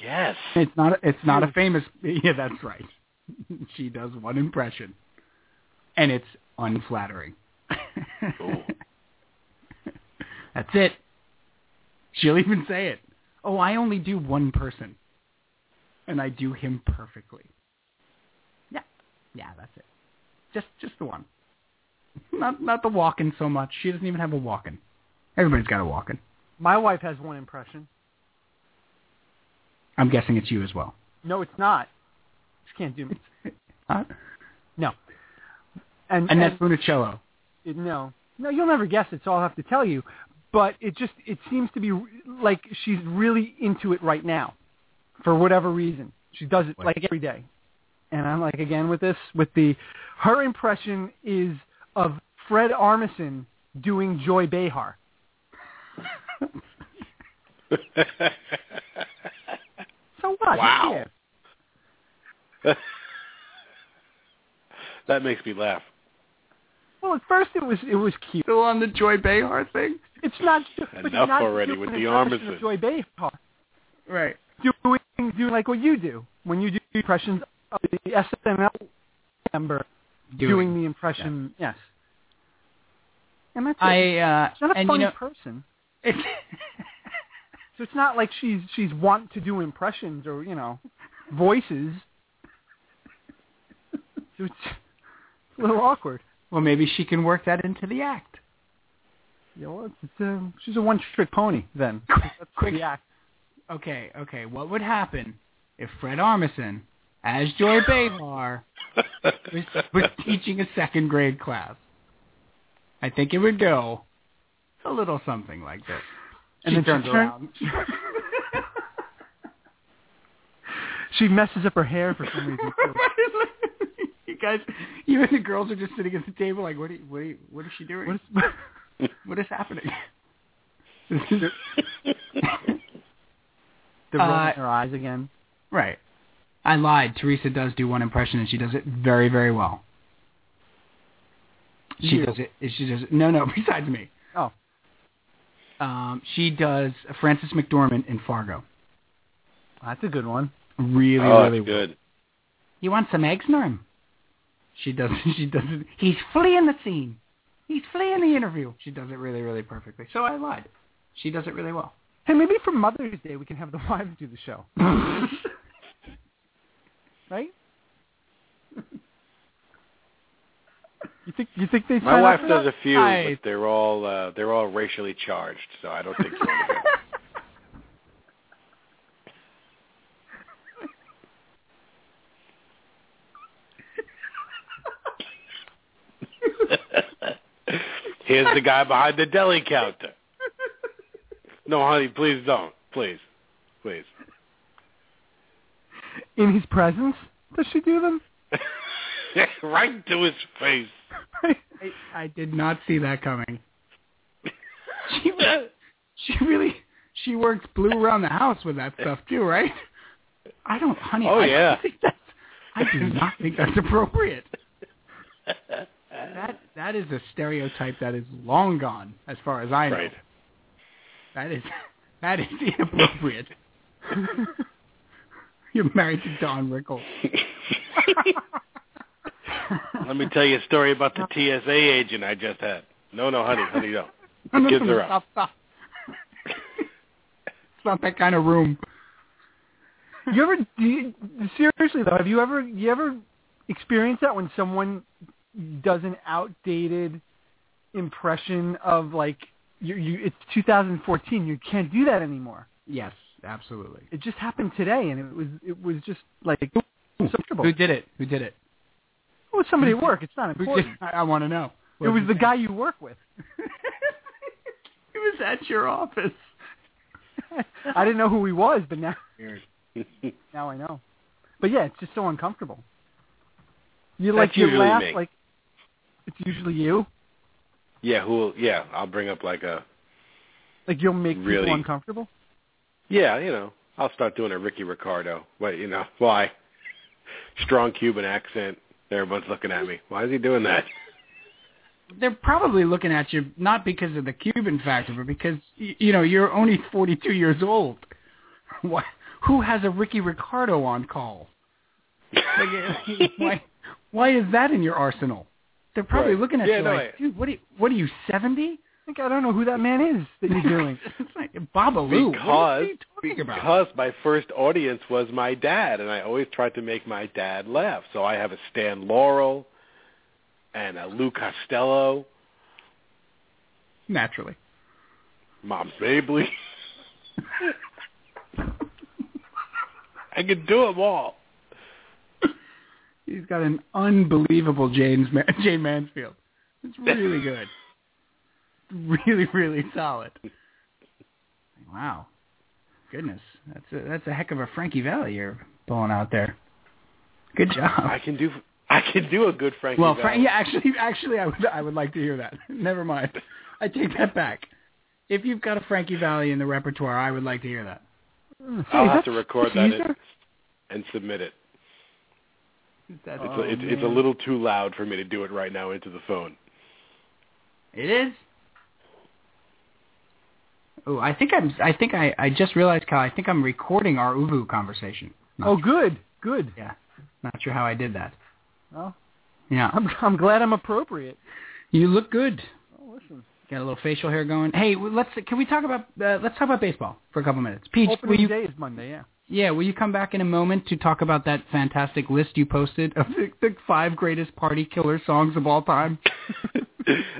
Yes. It's not. It's not a famous. (laughs) Yeah, that's right. (laughs) she does one impression, and it's unflattering. Ooh. that's it. She'll even say it. Oh, I only do one person, and I do him perfectly. Yeah, yeah, that's it. Just, just the one. Not, not the walking so much. She doesn't even have a walking. Everybody's got a walking. My wife has one impression. I'm guessing it's you as well. No, it's not. She can't do. Uh, No. And and and that's Funicello. it- no, no, you'll never guess it. So I'll have to tell you. But it just it seems to be like she's really into it right now, for whatever reason. She does it like every day. And I'm like again with this with the her impression is of Fred Armisen doing Joy Behar. (laughs) So what? Who Wow. cares? (laughs) that makes me laugh. Well, at first it was it was cute. Still on the Joy Behar thing? It's not but you're Enough not already with the Armisen. of Joy Behar. Right. Doing doing like what you do when you do impressions of the SNL member doing, the impression. Yes. And that's. I uh She's not a funny you know person. (laughs) it's So it's not like she's she's want to do impressions or you know voices. So it's a little awkward. well maybe she can work that into the act. Yeah, well, it's, it's a, she's a one-trick pony then. (laughs) That's Quick- the act. Okay, okay. What would happen if Fred Armisen, as Joy Behar, was, was teaching a second grade class? I think it would go a little something like this. And she then she turns turn- around. (laughs) She messes up her hair for some reason. (laughs) you guys, you and the girls are just sitting at the table like, what? Are you, what? Are you, what is she doing? What is, what is happening? (laughs) they're rolling Uh, her eyes again. right. I lied. Teresa does do one impression, and she does it very, very well. She You. does it. She does it. No, no. (laughs) Besides me. Oh. Um, she does Frances McDormand in Fargo. That's a good one. Really, oh, really that's well. good. You want some eggs, Norm? She does. (laughs) She does it. He's fleeing the scene. He's fleeing the interview. She does it really, really perfectly. So I lied. She does it really well. Hey, maybe for Mother's Day we can have the (laughs) wives do the show, (laughs) right? You think you think they? My wife does a few, I... but they're all uh, they're all racially charged, so I don't think so. (laughs) Here's the guy behind the deli counter. No, honey, please don't. Please. Please. In his presence, does she do them? (laughs) right to his face. I, I did not see that coming. (laughs) She, she really, she works blue around the house with that stuff too, right? I don't, honey. Oh, I yeah. Think that's, I do not think that's appropriate. That that is a stereotype that is long gone, as far as I know. Right. That is (laughs) that is inappropriate. (laughs) You're married to Don Rickles. (laughs) Let me tell you a story about the TSA agent I just had. No, no, honey, honey, no. No, no, Kids no, are stop, up. stop. it's not that kind of room. You ever do you, seriously though? Have you ever you ever experienced that when someone does an outdated impression of like you, you it's 2014 you can't do that anymore. Yes, absolutely. It just happened today and it was it was just like so comfortable. Who did it? Who did it? It was somebody at work. It's not Who did? important. (laughs) I, I want to know. It was the guy you work with. (laughs) He was at your office. (laughs) I didn't know who he was, but now now I know. But yeah, it's just so uncomfortable. You like That's you usually laugh me. like it's usually you. Yeah, who? will Yeah, I'll bring up like a. Like you'll make Really? people uncomfortable. Yeah, you know, I'll start doing a Ricky Ricardo. But you know, why? Strong Cuban accent. Everyone's looking at me. Why is he doing that? They're probably looking at you not because of the Cuban factor, but because you know you're only 42 years old. (laughs) Why, who has a Ricky Ricardo on call? (laughs) Like, (laughs) why? Why is that in your arsenal? They're probably Right. looking at Yeah, you no, like, dude, what are you, what are you 70? think I don't know who that man is that you're doing. (laughs) it's like Babalu. Because what are you talking about? because my first audience was my dad, and I always tried to make my dad laugh. So I have a Stan Laurel and a Lou Costello, Naturally. Mom Mabley. (laughs) I could do them all. He's got an unbelievable James Ma- (laughs) Jayne Mansfield. It's really (laughs) good. really, really solid. Wow. Goodness, that's a that's a heck of a Frankie Valli you're pulling out there. Good job. I can do. I can do a good Frankie. well, Valli. Frank, yeah, actually, actually, I would I would like to hear that. (laughs) Never mind. I take that back. if you've got a Frankie Valli in the repertoire, I would like to hear that. Mm, I'll is have to record that and, and submit it. That's It's, Oh, a, it's, it's a little too loud for me to do it right now into the phone. It is. Oh, I think I'm. I think I. I just realized, Kyle. I think I'm recording our Uvu conversation. Not Oh, sure- good, good. Yeah, not sure how I did that. Well, Yeah. I'm I'm glad I'm appropriate. You look good. Oh, listen. Got a little facial hair going. Hey, let's. Can we talk about? Uh, let's talk about baseball for a couple minutes. Peach, will Opening you? day is Monday, yeah. Yeah, will you come back in a moment to talk about that fantastic list you posted of the, the five greatest party killer songs of all time? (laughs)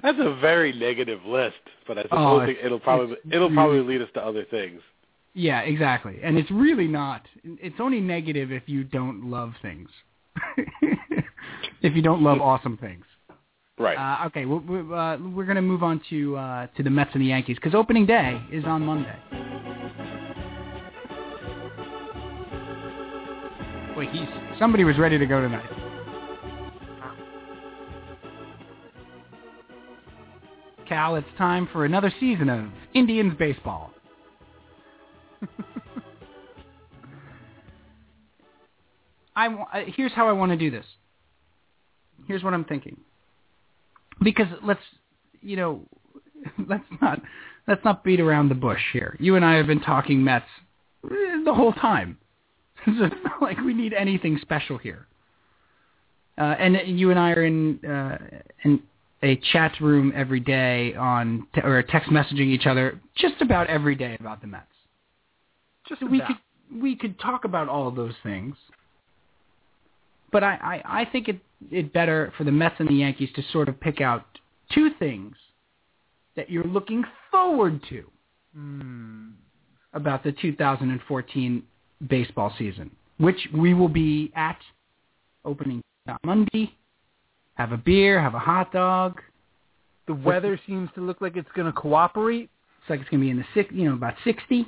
That's a very negative list, but I Oh, suppose it's- it'll probably it'll probably lead us to other things. Yeah, exactly. And it's really not. It's only negative if you don't love things. (laughs) if you don't love awesome things. Right. Uh, okay, we're, we're, uh, we're going to move on to uh, to the Mets and the Yankees because opening day is on Monday. He's somebody was ready to go tonight. Cal, it's time for another season of Indians baseball. (laughs) I uh, here's how I want to do this. Here's what I'm thinking. Because let's, you know, (laughs) let's not let's not beat around the bush here. You and I have been talking Mets eh, the whole time. (laughs) it's not like we need anything special here. Uh, and you and I are in uh, in a chat room every day on te- or text messaging each other just about every day about the Mets. Just So we could we could talk about all of those things, but I, I, I think it it better for the Mets and the Yankees to sort of pick out two things that you're looking forward to Hmm. about the 2014 baseball season, which we will be at opening on Monday. Have a beer, have a hot dog. The weather seems to look like it's going to cooperate. It's like it's going to be in the six, you know, about 60,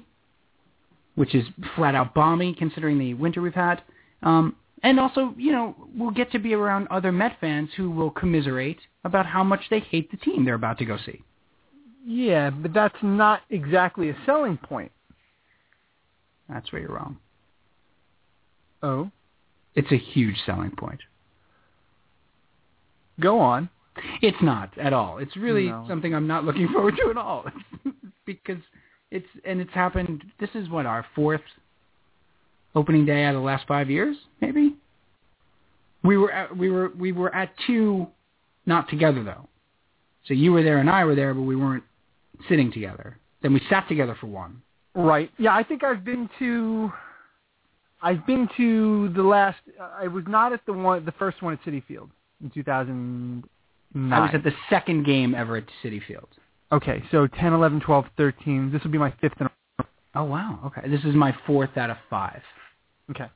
which is flat out balmy considering the winter we've had. Um, and also, you know, we'll get to be around other Met fans who will commiserate about how much they hate the team they're about to go see. Yeah, but that's not exactly a selling point. That's where you're wrong. Oh, It's a huge selling point. go on. It's not at all. It's really No. something I'm not looking forward to at all. (laughs) because it's and it's happened. This is what our fourth opening day out of the last five years, maybe. We were at, we were we were at two, not together though. So you were there and I were there, but we weren't sitting together. Then we sat together for one. Right. Yeah, I think I've been to. I've been to the last. I was not at the one, the first one at Citi Field in 2009. I was at the second game ever at Citi Field. Okay, so 10, 11, 12, 13. This will be my fifth. In a Oh wow. Okay, this is my fourth out of five. Okay.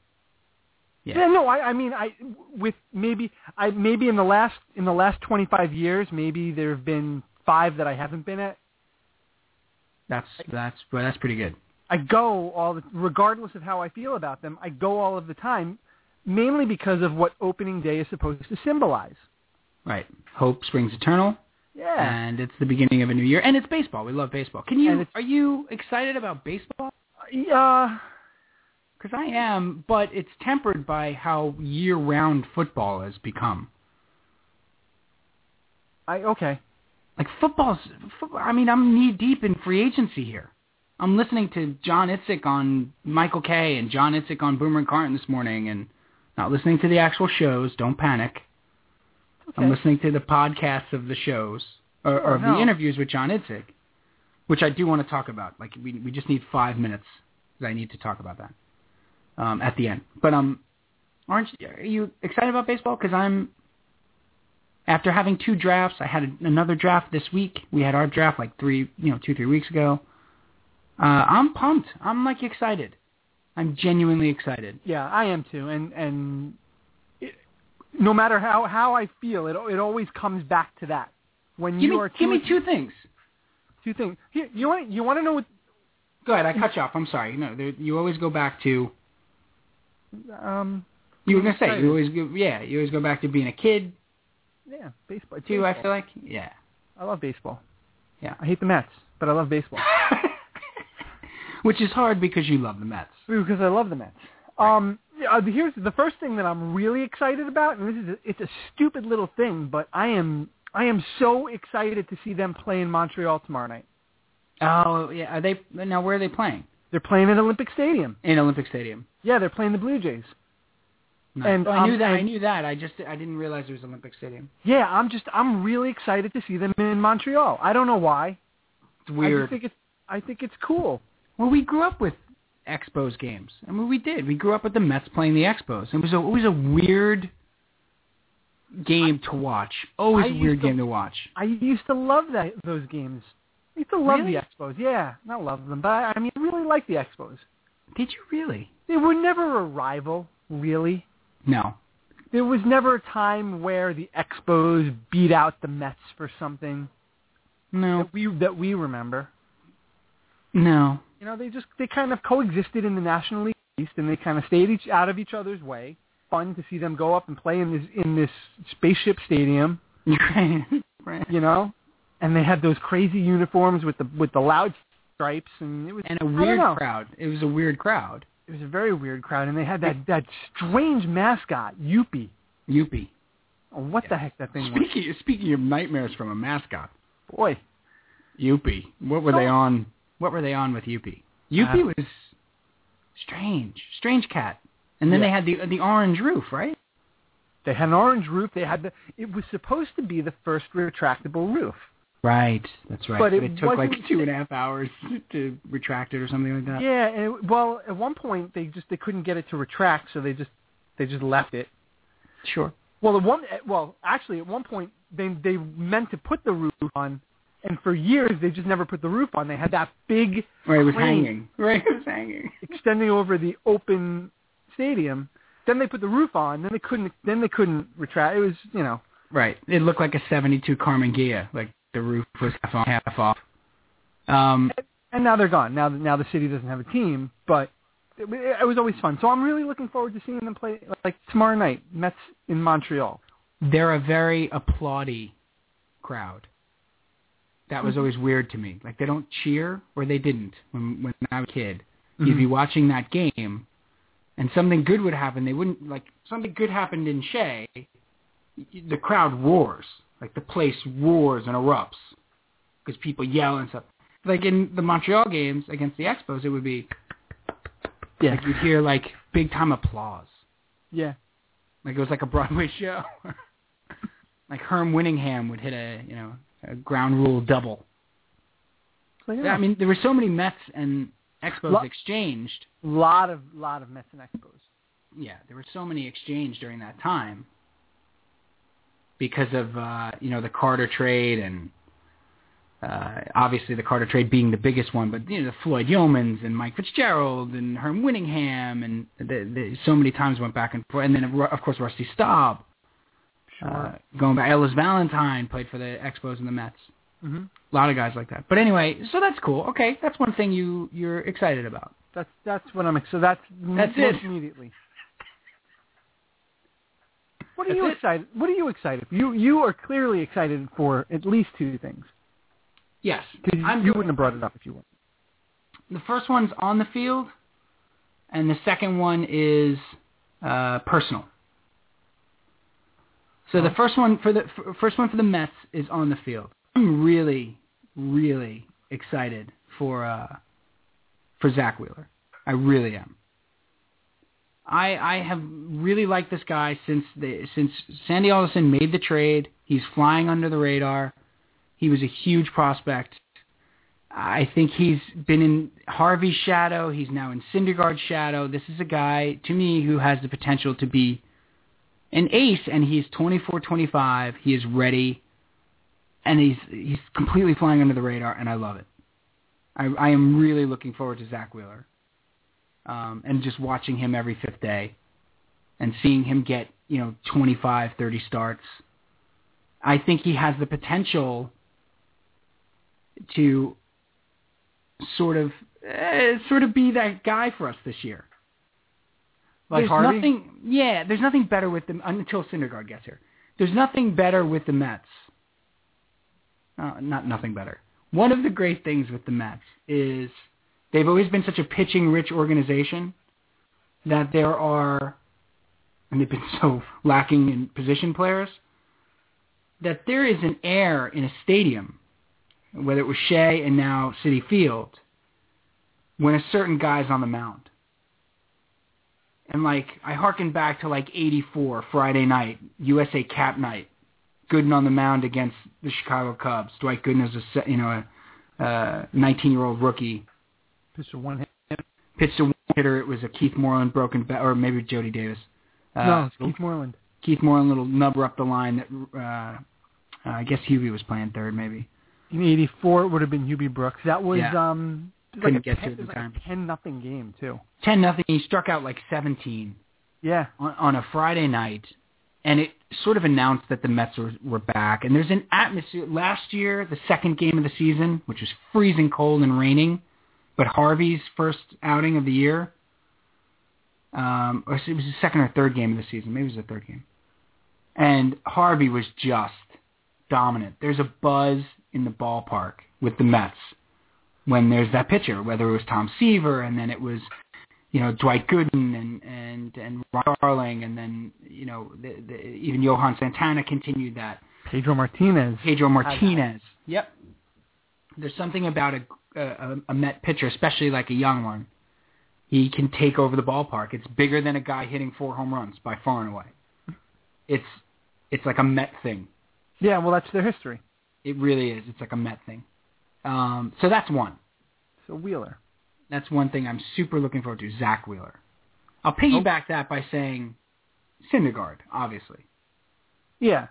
Yeah. Yeah, no, I, I mean, I with maybe I maybe in the last in the last 25 years, maybe there have been five that I haven't been at. That's that's that's pretty good. I go all the, regardless of how I feel about them. I go all of the time, mainly because of what opening day is supposed to symbolize. Right. Hope springs eternal, Yeah. and it's the beginning of a new year, and it's baseball. We love baseball. Can you? Are you excited about baseball? Yeah. Because I am, but it's tempered by how year-round football has become. I okay. Like football's. Football, I mean, I'm knee deep in free agency here. I'm listening to John Idzik on Michael Kay and John Idzik on Boomer and Carton this morning, and not listening to the actual shows. Don't panic. I'm listening to the podcasts of the shows or, or Oh, of no. the interviews with John Idzik, which I do want to talk about. Like we we just need five minutes. 'cause I need to talk about that um, at the end. But um, aren't you, are you excited about baseball? Because I'm. After having two drafts, I had another draft this week. We had our draft like three, you know, two three weeks ago. Uh, I'm pumped. I'm like excited. I'm genuinely excited. Yeah, I am too. And and it, no matter how how I feel, it it always comes back to that. When Give you me are give me two, things. two things. Here, you want you want to know what? Go ahead. I cut you off. I'm sorry. No, there, you always go back to Um, You were gonna say you always go, yeah, you always go back to being a kid yeah, baseball. it's too. I feel like yeah, I love baseball. Yeah. I hate the Mets. but I love baseball (laughs) Which is hard because you love the Mets. because I love the Mets. Um, uh, here's the first thing that I'm really excited about, and this is a, it's a stupid little thing, but I am I am so excited to see them play in Montreal tomorrow night. Oh yeah, are they now? Where are they playing? They're playing at Olympic Stadium. In Olympic Stadium. Yeah, they're playing the Blue Jays. Nice. And, Oh, I knew that. I knew that. I just I didn't realize it was Olympic Stadium. Yeah, I'm just I'm really excited to see them in Montreal. I don't know why. It's I weird. just think it's I think it's cool. Well, we grew up with Expos games. I mean, we did. We grew up with the Mets playing the Expos. It was a, it was a weird game to watch. Always I a weird to- game to watch. I used to love that those games. I used to love Really? the Expos. Yeah, not love them, but I, I mean, I really like the Expos. Did you really? They were never a rival, really. No. There was never a time where the Expos beat out the Mets for something No. that we that we remember. No. You know, they just they kind of coexisted in the National League East, and they kind of stayed each out of each other's way. Fun to see them go up and play in this in this spaceship stadium, right. (laughs) right. you know. And they had those crazy uniforms with the with the loud stripes, and it was And a weird crowd. It was a weird crowd. It was a very weird crowd, and they had that that strange mascot. Youppi. Oh, what the heck that thing was? Speaking speaking of nightmares from a mascot, Boy, Youppi. What were they on? What were they on with Youppi? Youppi Uh, was strange, strange cat. And then Yeah. they had the the orange roof, right? they had an orange roof. They had the. It was supposed to be the first retractable roof. Right, that's right. But it it, took like two and a (laughs) half hours to retract it or something like that. Yeah, and it, well, at one point they just they couldn't get it to retract, so they just they just left it. Sure. Well, the one well, actually at one point they they meant to put the roof on, and for years they just never put the roof on. They had that big Right, it was hanging. Right, it was hanging. (laughs) extending over the open stadium. Then they put the roof on. Then they couldn't. Then they couldn't retract. It was you know. Right. It looked like a 72 Karmann Ghia. Like the roof was half on, half off. Um, And now they're gone. Now now the city doesn't have a team, but it, it was always fun. So I'm really looking forward to seeing them play like tomorrow night. Mets in Montreal. they're a very applaudy crowd. That was always weird to me. Like they don't cheer, or they didn't when when I was a kid. You'd be watching that game, and something good would happen. They wouldn't like something good happened in Shea. The crowd roars, like the place roars and erupts because people yell and stuff. Like in the Montreal games against the Expos, it would be Yeah. like you'd hear like big time applause. Yeah. Like it was like a Broadway (laughs) show. like Herm Winningham would hit a you know a ground rule double. So, yeah. Yeah, I mean there were so many Mets and Expos Lo- exchanged. lot of lot of Mets and Expos. Yeah, there were so many exchanged during that time because of uh, you know the Carter trade and uh, obviously the Carter trade being the biggest one, but you know the Floyd Youmans and Mike Fitzgerald and Herm Winningham and the, the, so many times went back and forth, and then of course Rusty Staub. Uh, going back, Ellis Valentine played for the Expos and the Mets. hmm A lot of guys like that. But anyway, so that's cool. Okay, that's one thing you you're excited about. That's that's what I'm. So that's That's it. immediately. What are That's you it. excited? What are you excited? For? You you are clearly excited for at least two things. Yes, you, I'm you wouldn't have brought it up if you weren't. the first one's on the field, and the second one is uh, personal. So the first one for the f- first one for the Mets is on the field. I'm really, really excited for uh, for Zack Wheeler. I really am. I I have really liked this guy since the since Sandy Alderson made the trade. He's flying under the radar. He was a huge prospect. I think he's been in Harvey's shadow. He's now in Syndergaard's shadow. This is a guy, to me, who has the potential to be an ace, and he's 24, 25. He is ready, and he's he's completely flying under the radar, and I love it. I, I am really looking forward to Zack Wheeler, um, and just watching him every fifth day, and seeing him get you know 25, 30 starts. I think he has the potential to sort of uh, sort of be that guy for us this year. Like there's Harvey? nothing. Yeah, there's nothing better with them until Syndergaard gets here. There's nothing better with the Mets. Uh, not nothing better. one of the great things with the Mets is they've always been such a pitching-rich organization that there are, and they've been (laughs) so lacking in position players, that there is an air in a stadium, whether it was Shea and now Citi Field, when a certain guy's on the mound. And like I harken back to like '84 Friday night USA Cap Night, Gooden on the mound against the Chicago Cubs. Dwight Gooden is a you know a 19 year old rookie Pitched a one hit. pitched a one hitter. It was a Keith Moreland broken bat, or maybe Jody Davis. Uh, no, it's Keith Moreland. Keith Moreland little nubber up the line that uh, uh, I guess Hubie was playing third maybe. In '84, it would have been Hubie Brooks. That was Yeah. um. It was Couldn't like get to ten, it in was like time. a ten nothing game too. Ten nothing. He struck out like 17 Yeah. on, on a Friday night, and it sort of announced that the Mets were, were back. And there's an atmosphere. Last year, the second game of the season, which was freezing cold and raining, but Harvey's first outing of the year, um, or it was the second or third game of the season. Maybe it was the third game. And Harvey was just dominant. There's a buzz in the ballpark with the Mets when there's that pitcher, whether it was Tom Seaver and then it was you know Dwight Gooden and and and Ron Darling, and then you know the, the, even Johan Santana continued that. Pedro Martinez. Pedro Martinez. Yep. There's something about a, a a Met pitcher, especially like a young one. He can take over the ballpark. It's bigger than a guy hitting four home runs by far and away. It's it's like a Met thing. Yeah, well, that's their history. It really is. It's like a Met thing. Um, so that's one. So Wheeler. That's one thing I'm super looking forward to. Zack Wheeler. I'll piggyback that by saying Syndergaard, obviously. Yeah.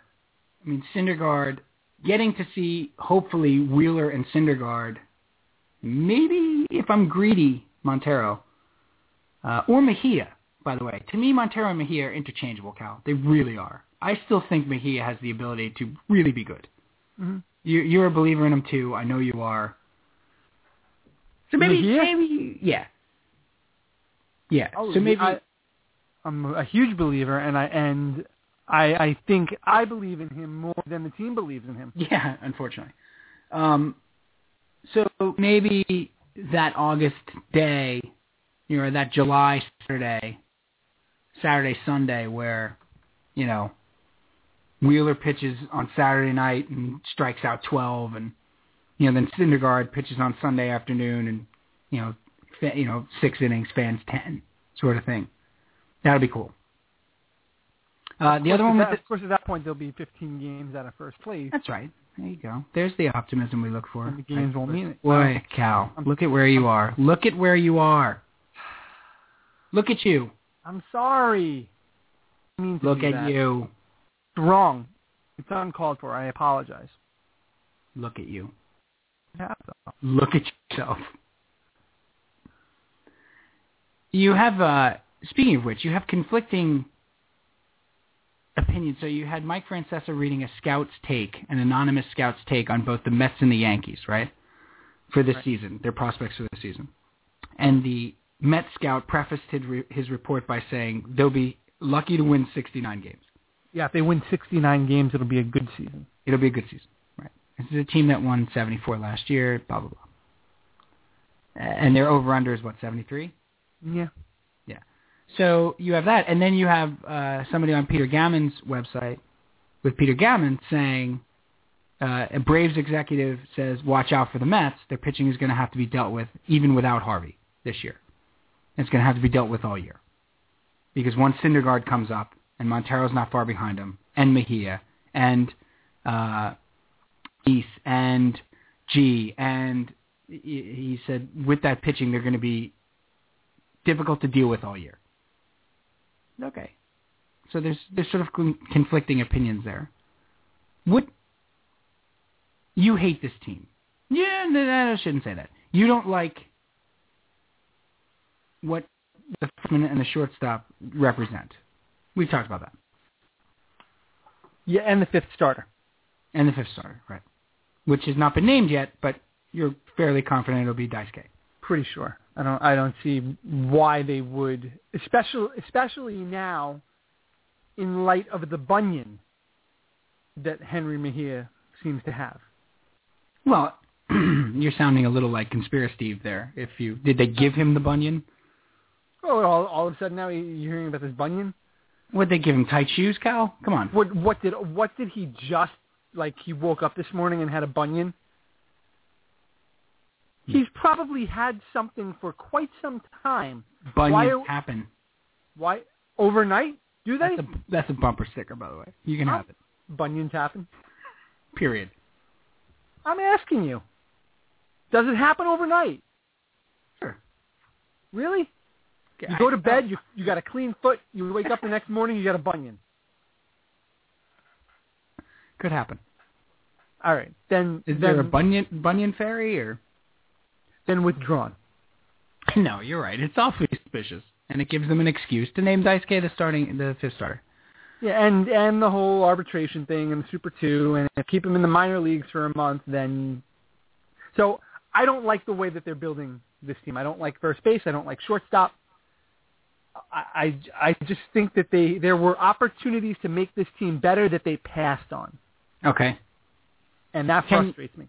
I mean, Syndergaard, getting to see, hopefully, Wheeler and Syndergaard, maybe, if I'm greedy, Montero, uh, or Mejia, by the way. To me, Montero and Mejia are interchangeable, Cal. They really are. I still think Mejia has the ability to really be good. hmm You, you're a believer in him, too. I know you are. So maybe, Mejia? maybe, yeah. Yeah, Oh, so maybe... I, I'm a huge believer, and I and I I think I believe in him more than the team believes in him. Yeah, unfortunately. Um, so maybe that August day, you know, that July Saturday, Saturday Sunday, where you know Wheeler pitches on Saturday night and strikes out twelve, and you know then Syndergaard pitches on Sunday afternoon, and you know, you know six innings, fans ten, sort of thing. That'd be cool. Uh, the Of other course, one that, of course, at that point there'll be 15 games out of first place. that's right. There you go. There's the optimism we look for. And the games won't mean it. Boy, Cal, look at where you are. Look at where you are. Look at you. I'm sorry. Look at that. you. It's wrong. It's uncalled for. I apologize. Look at you. Yeah, Look at yourself. You have, uh, speaking of which, you have conflicting opinions. So you had Mike Francesa reading a scout's take, an anonymous scout's take on both the Mets and the Yankees, right? For this Right. season, their prospects for the season. And the Met scout prefaced his, re- his report by saying they'll be lucky to win 69 games. Yeah, if they win 69 games, it'll be a good season. It'll be a good season. Right. This is a team that won 74 last year, blah, blah, blah. And their over-under is, what, 73? Yeah. So you have that, and then you have uh, somebody on Peter Gammons' website with Peter Gammons saying uh, a Braves executive says, "Watch out for the Mets. Their pitching is going to have to be dealt with even without Harvey this year. It's going to have to be dealt with all year because once Syndergaard comes up and Montero's not far behind him, and Mejia and uh, East and G, and he he said with that pitching they're going to be difficult to deal with all year." Okay. So there's there's sort of con- conflicting opinions there. What you hate this team? Yeah, no, no, I shouldn't say that. You don't like what the freshman and the shortstop represent. We've talked about that. Yeah, and the fifth starter. And the fifth starter, right? Which has not been named yet, but you're fairly confident it'll be Daisuke. Pretty sure. I don't. I don't see why they would, especially especially now, in light of the bunion that Jenrry Mejia seems to have. Well, (clears throat) You're sounding a little like conspiracy Steve there. If you did they give him the bunion? Oh, all, all of a sudden now you- you're hearing about this bunion. Would they give him tight shoes, Cal? Come on. What what did what did he just like? He woke up this morning and had a bunion. He's probably had something for quite some time. Bunions Why- happen. Why overnight? Do they? That's a, that's a bumper sticker, by the way. You can Huh? have it. Bunions happen. Period. I'm asking you. Does it happen overnight? Sure. Really? You go to bed, uh, you you got a clean foot. You wake up the next morning, you got a bunion. Could happen. All right, then Is then, there a bunion bunion fairy or? Then withdrawn. No, you're right. It's awfully suspicious, and it gives them an excuse to name Daisuke the starting the fifth starter. Yeah, and and the whole arbitration thing and the Super Two, and keep him in the minor leagues for a month. Then, so I don't like the way that they're building this team. I don't like first base. I don't like shortstop. I I, I just think that they there were opportunities to make this team better that they passed on, Okay. and that Can- frustrates me.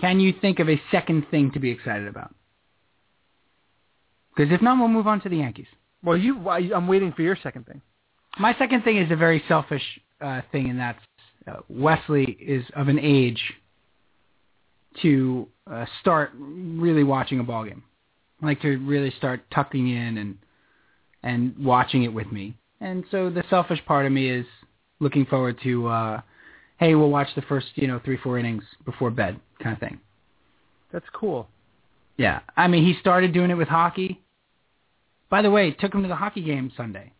Can you think of a second thing to be excited about? Because if not, we'll move on to the Yankees. Well, you I'm waiting for your second thing. My second thing is a very selfish uh, thing, and that's uh, Wesley is of an age to uh, start really watching a ball game, like to really start tucking in and and watching it with me. And so the selfish part of me is looking forward to, uh, hey, we'll watch the first you know three four innings before bed kind of thing. That's cool. Yeah, I mean he started doing it with hockey. By the way, took him to the hockey game Sunday.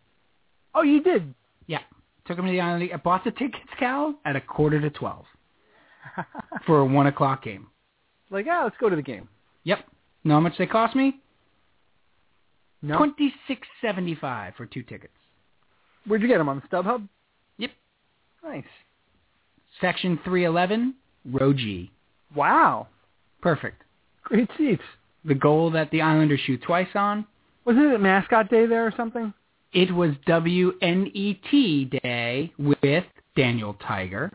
Oh, you did. Yeah. Took him to the island. League. I bought the tickets, Cal, at a quarter to twelve (laughs) for a one o'clock game. like, ah, let's go to the game. Yep. Know how much they cost me? No. Twenty six seventy five for two tickets. Where'd you get them on the StubHub? Yep. Nice. Section three eleven, row G. Wow. Perfect. Great seats. The goal that the Islanders shoot twice on. Wasn't it mascot day there or something? It was WNET Day with Daniel Tiger,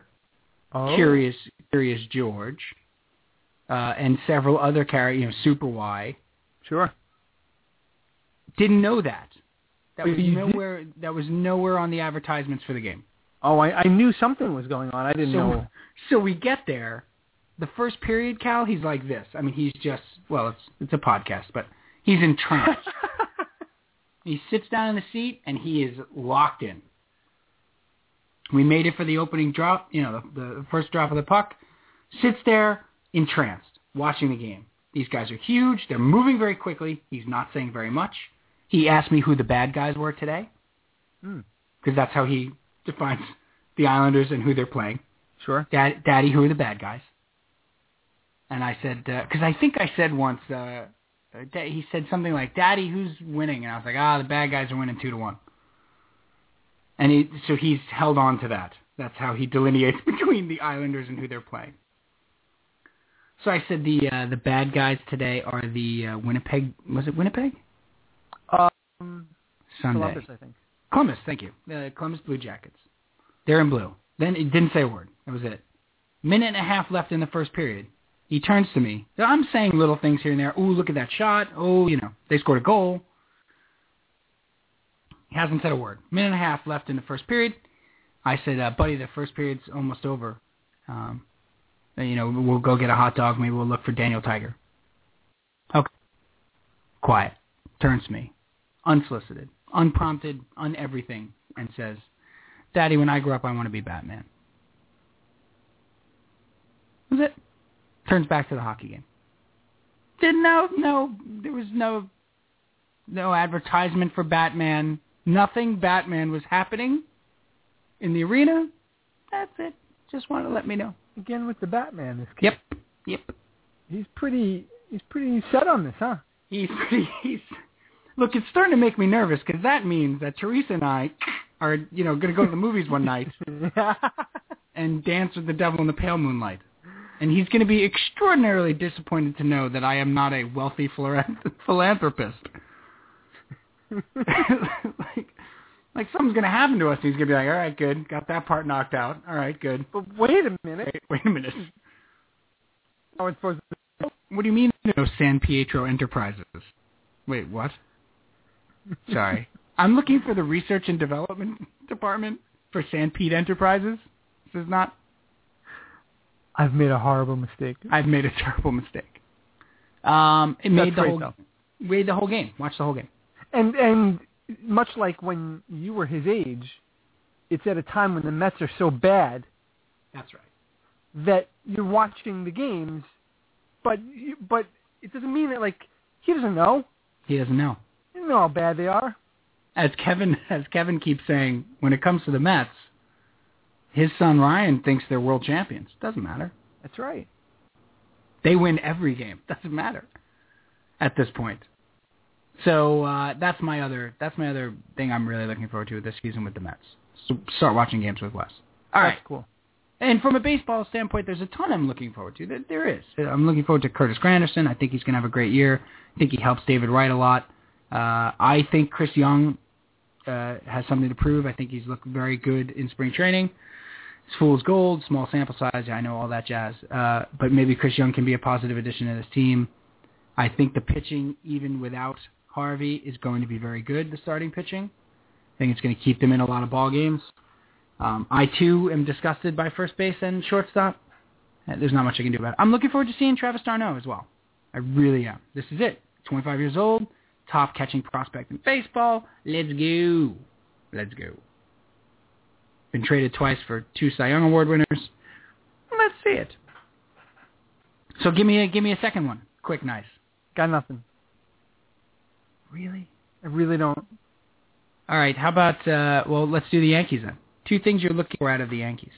Oh. Curious Curious George, uh, and several other characters, you know, Super Why. Sure. Didn't know that. That was nowhere. That was nowhere on the advertisements for the game. Oh, I, I knew something was going on. I didn't So, know. so we get there. The first period, Cal, he's like this. I mean, he's just well, it's it's a podcast, but he's entranced. (laughs) he sits down in the seat and he is locked in. We made it for the opening drop, you know, the, the first drop of the puck. Sits there entranced, watching the game. These guys are huge. They're moving very quickly. He's not saying very much. He asked me who the bad guys were today, Hmm. because that's how he defines the Islanders and who they're playing. Sure. Dad, Daddy, who are the bad guys? And I said, because I think I said once, uh, uh, he said something like, Daddy, who's winning? And I was like, ah, the bad guys are winning two to one. And he, so he's held on to that. That's how he delineates (laughs) between the Islanders and who they're playing. So I said the uh, the bad guys today are the uh, Winnipeg. Was it Winnipeg? Um, Sunday. Columbus, I think. Columbus, thank you. The Columbus Blue Jackets. They're in blue. Then it didn't say a word. That was it. Minute and a half left in the first period. He turns to me. I'm saying little things here and there. Ooh, look at that shot. Oh, you know, they scored a goal. He hasn't said a word. Minute and a half left in the first period. I said, uh, buddy, the first period's almost over. Um, you know, we'll go get a hot dog. Maybe we'll look for Daniel Tiger. Okay. Quiet. Turns to me. Unsolicited. Unprompted. On everything. And says, Daddy, when I grow up, I want to be Batman. Was it? Turns back to the hockey game. Didn't know. No, there was no, no advertisement for Batman. Nothing Batman was happening in the arena. That's it. Just wanted to let me know. Again with the Batman. This kid. Yep. Yep. He's pretty. He's pretty set on this, huh? He's pretty. (laughs) He's look. It's starting to make me nervous because that means that Teresa and I are, you know, going to go to the movies one night (laughs) and dance with the devil in the pale moonlight. And he's going to be extraordinarily disappointed to know that I am not a wealthy philanthropist. (laughs) like, like something's going to happen to us. He's going to be like, all right, good. Got that part knocked out. All right, good. but wait a minute. Wait, wait a minute. how it's supposed to. What do you mean no San Pietro Enterprises? Wait, what? Sorry. (laughs) I'm looking for the research and development department for Sanpete Enterprises. This is not. I've made a horrible mistake. I've made a (laughs) terrible mistake. Um, it made the whole though. made the whole game. Watch the whole game. And and much like when you were his age, it's at a time when the Mets are so bad That's right. that you're watching the games, but you, but it doesn't mean that like he doesn't know. He doesn't know. Doesn't know how bad they are. As Kevin as Kevin keeps saying, when it comes to the Mets, his son Ryan thinks they're world champions. Doesn't matter. That's right. They win every game. (laughs) Doesn't matter at this point. So uh, that's my other that's my other thing I'm really looking forward to this season with the Mets. So start watching games with Wes. All right. That's cool. And from a baseball standpoint, there's a ton I'm looking forward to. There, there is. I'm looking forward to Curtis Granderson. I think he's going to have a great year. I think he helps David Wright a lot. Uh, I think Chris Young uh, has something to prove. I think he's looked very good in spring training. It's fool's gold, small sample size. I know all that jazz. Uh, but maybe Chris Young can be a positive addition to this team. I think the pitching, even without Harvey, is going to be very good, the starting pitching. I think it's going to keep them in a lot of ball games. Um, I too am disgusted by first base and shortstop. Uh, There's not much I can do about it. I'm looking forward to seeing Travis d'Arnaud as well. I really am. This is it. 25 years old, top catching prospect in baseball. Let's go. Let's go. Been traded twice for two Cy Young Award winners. Let's see it. So give me a give me a second one. Quick, nice. Got nothing. Really? I really don't. All right. How about uh, well, let's do the Yankees then. Two things you're looking for out of the Yankees.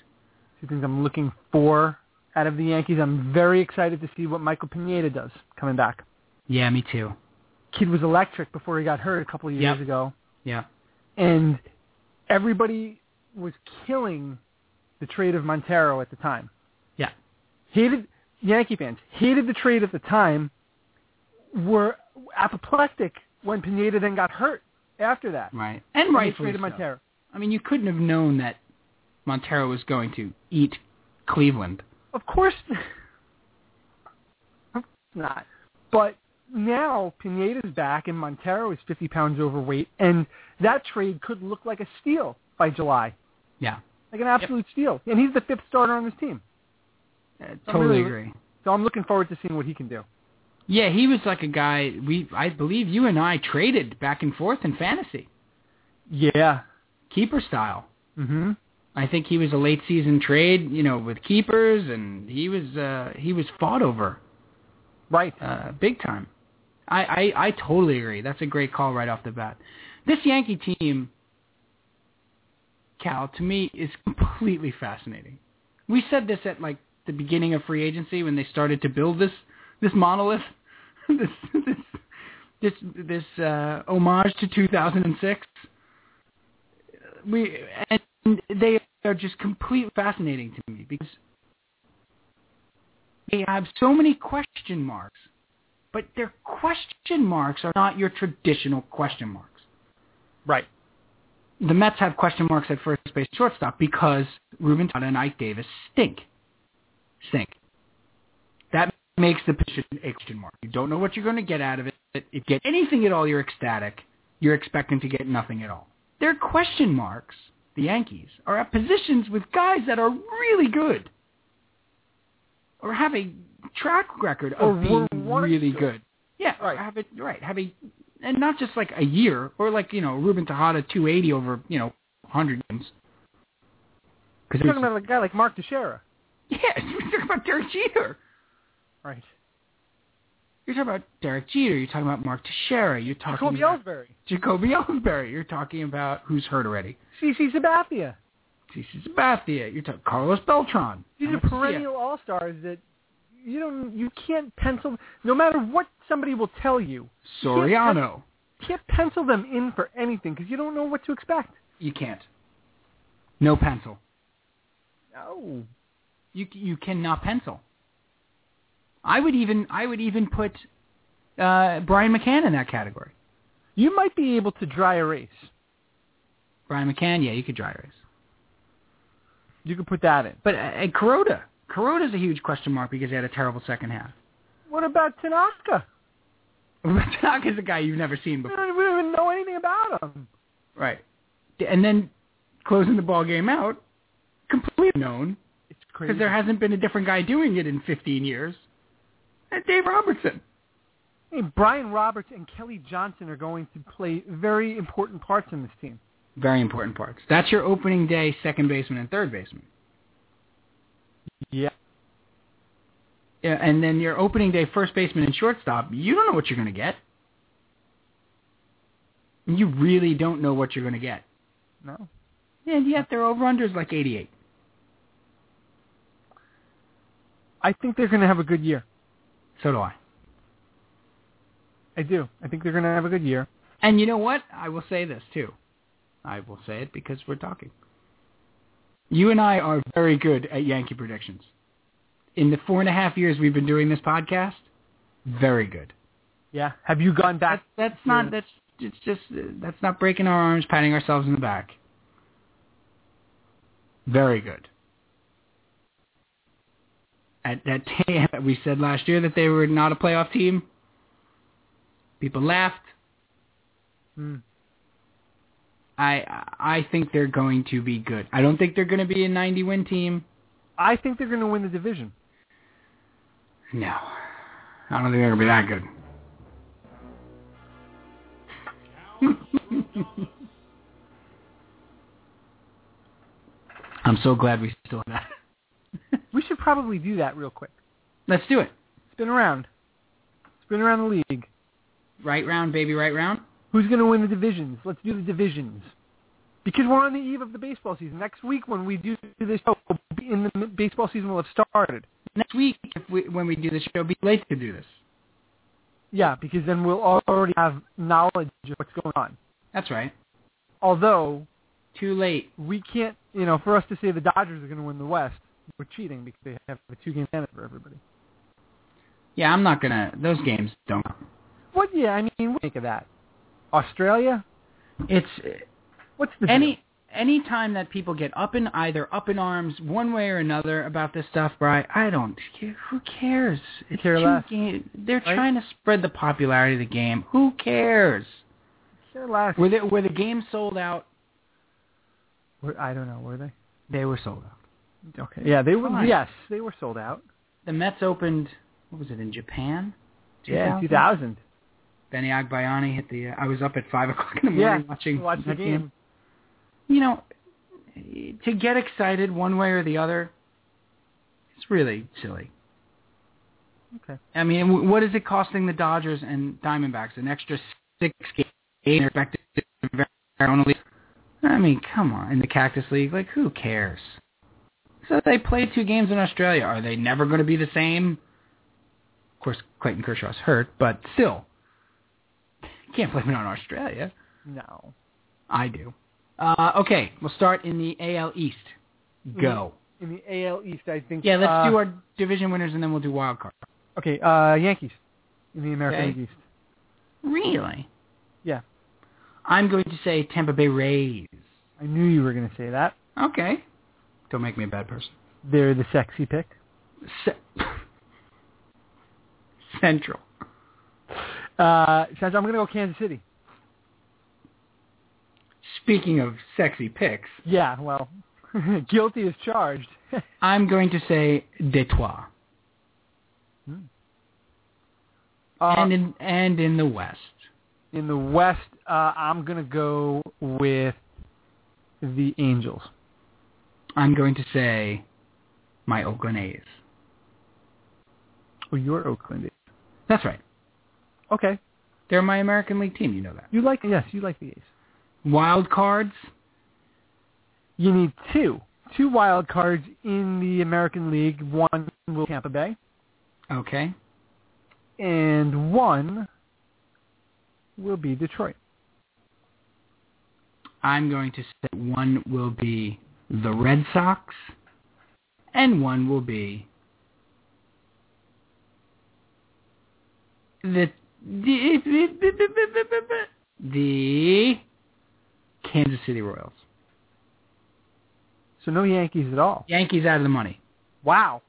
Two things I'm looking for out of the Yankees. I'm very excited to see what Michael Pineda does coming back. Yeah, me too. Kid was electric before he got hurt a couple of years Yep. ago, Yeah. and everybody was killing the trade of Montero at the time. Yeah. Hated Yankee fans hated the trade at the time. Were apoplectic when Pineda then got hurt after that. Right. And rightfully so. Montero. I mean, you couldn't have known that Montero was going to eat Cleveland. Of course, (laughs) of course not. But now Pineda's back and Montero is 50 pounds overweight, and that trade could look like a steal by July, Yeah. like an absolute steal. And he's the fifth starter on this team, Uh, totally really- agree. so I'm looking forward to seeing what he can do. Yeah, he was like a guy we I believe you and I traded back and forth in fantasy. Yeah. Keeper style. hmm I think he was a late season trade, you know, with keepers and he was uh he was fought over Right. uh big time. I, I I totally agree. That's a great call right off the bat. This Yankee team Cal to me is completely fascinating. We said this at like the beginning of free agency when they started to build this this monolith, (laughs) this this this this uh, homage to 2006. We and they are just completely fascinating to me because they have so many question marks, but their question marks are not your traditional question marks Right. the Mets have question marks at first base shortstop because Ruben Tejada and Ike Davis stink. Stink. That makes the position a question mark. You don't know what you're going to get out of it. If you get anything at all, you're ecstatic. You're expecting to get nothing at all. Their question marks, the Yankees, are at positions with guys that are really good or have a track record of Or being really good. Yeah, Right. Have it right. Have a and not just like a year or like you know Ruben Tejada 280 over you know 100 games. Because You're talking about a guy like Mark Teixeira. yeah, (laughs) you're talking about Derek Jeter. Right. You're talking about Derek Jeter. You're talking about Mark Teixeira. You're talking Jacoby about Ellsbury. Jacoby Ellsbury. You're talking about who's hurt already. CC Sabathia. CC Sabathia. You're talking Carlos Beltran. These are perennial all-stars that you don't, you can't pencil, no matter what somebody will tell you, Soriano. you can't pencil them in for anything because you don't know what to expect. You can't. No pencil. No. You you cannot pencil. I would even I would even put uh, Brian McCann in that category. You might be able to dry erase. Brian McCann, yeah, you could dry erase. You could put that in. But uh, uh, Kuroda, Kuroda's a huge question mark because he had a terrible second half. What about Tanaka? (laughs) Tanaka's a guy you've never seen before. we don't even know anything about him. Right. And then closing the ball game out, completely known, It's crazy. because there hasn't been a different guy doing it in 15 years. And Dave Robertson. Hey, Brian Roberts and Kelly Johnson are going to play very important parts in this team. Very important parts. That's your opening day second baseman and third baseman. Yeah. Yeah, and then your opening day first baseman and shortstop, you don't know what you're going to get. You really don't know what you're going to get. No. And yet their over-under is like 88. I think they're going to have a good year. So do I. I do. I think they're going to have a good year. And you know what? I will say this too. I will say it because we're talking. You and I are very good at Yankee predictions. In the four and a half years we've been doing this podcast, very good. Yeah. Have you gone back? That's, that's not. That's it's just that's not breaking our arms, patting ourselves in the back. Very good. At that team (laughs) we said last year that they were not a playoff team. People laughed. Hmm. I I think they're going to be good. I don't think they're going to be a 90 win team. I think they're going to win the division. No, I don't think they're going to be that good. I'm so glad we still have that. (laughs) We should probably do that real quick. Let's do it. Spin around. Spin around the league. Right round, baby, right round. Who's going to win the divisions? Let's do the divisions. Because we're on the eve of the baseball season. Next week when we do this show, we'll be in the baseball season will have started. Next week, if we, when we do the show, be late to do this. Yeah, because then we'll already have knowledge of what's going on. That's right. Although Too late. we can't, you know, for us to say the Dodgers are going to win the West, we're cheating because they have a two-game advantage for everybody. Yeah, I'm not gonna. Those games don't. What? Yeah, I mean, what do you think of that? Australia? It's What's the any any time that people get up in either up in arms one way or another about this stuff, Bry, I don't. care. Who cares? It's Care two less. ga- They're Right? trying to spread the popularity of the game. Who cares? Their last. Were they, were the games sold out? Were, I don't know. Were they? They were sold out. Okay. Yeah, they were. Fine. Yes, they were sold out. The Mets opened. What was it in Japan? Yeah, 2000? 2000. Benny Agbayani hit the. Uh, I was up at five o'clock in the Yeah, morning watching watch the that game. You know, to get excited one way or the other, it's really silly. Okay. I mean, what is it costing the Dodgers and Diamondbacks an extra six games? They're expected to only. I mean, come on, in the Cactus League, like who cares? So they played two games in Australia. Are they never going to be the same? Of course, Clayton Kershaw's hurt, but still, can't blame it on Australia. No. I do. Uh, okay, we'll start in the AL East. Go. In the AL East, I think. Yeah, let's uh, do our division winners and then we'll do wild card. Okay, uh, Yankees in the American Okay. League East. Really? Yeah. I'm going to say Tampa Bay Rays. I knew you were going to say that. Okay. Don't make me a bad person. They're the sexy pick. Ce- (laughs) Central. Uh, Sandra, I'm going to go Kansas City. Speaking of sexy picks, Yeah, well, (laughs) guilty as charged. (laughs) I'm going to say Detroit. Uh, and in and in the West. in the West, uh, I'm going to go with the Angels. I'm going to say my Oakland A's. Or your Oakland. A's. That's right. Okay. They're my American League team, you know that. You like, yes, you like the A's. Wild cards, You need two. Two wild cards in the American League. One will be Tampa Bay, okay. and one will be Detroit. I'm going to say one will be the Red Sox, and one will be the the, the Kansas City Royals. So no Yankees at all. Yankees out of the money. Wow.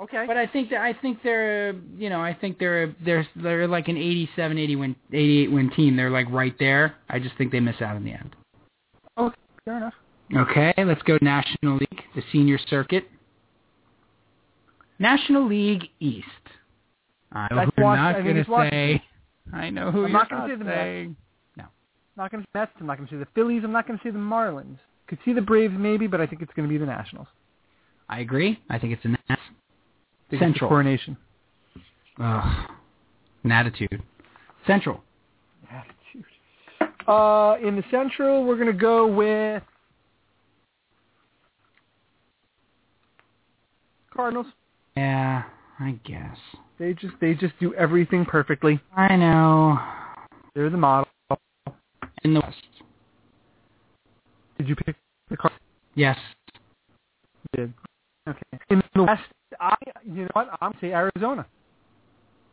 Okay. But I think that I think they're you know I think they're they're they're like an 87, 80 win, 88 win team. They're like right there. I just think they miss out in the end. okay, fair enough. Okay, let's go National League, the senior circuit. National League East. I know That's who you're not going to say. I know who I'm you're not gonna say the Mets. saying. Not going to see Mets. I'm not going to see the Phillies. I'm not going to see the Marlins. Could see the Braves maybe, but I think it's going to be the Nationals. I agree. I think it's a Nats. The Central. coronation. Ugh, an attitude. Central. Attitude. Uh, in the Central, we're going to go with Cardinals. Yeah, I guess. They just they just do everything perfectly. I know. They're the model. In the West. Did you pick the Cardinals? Yes. Did. Okay. In the West, I you know what? I'm gonna say Arizona.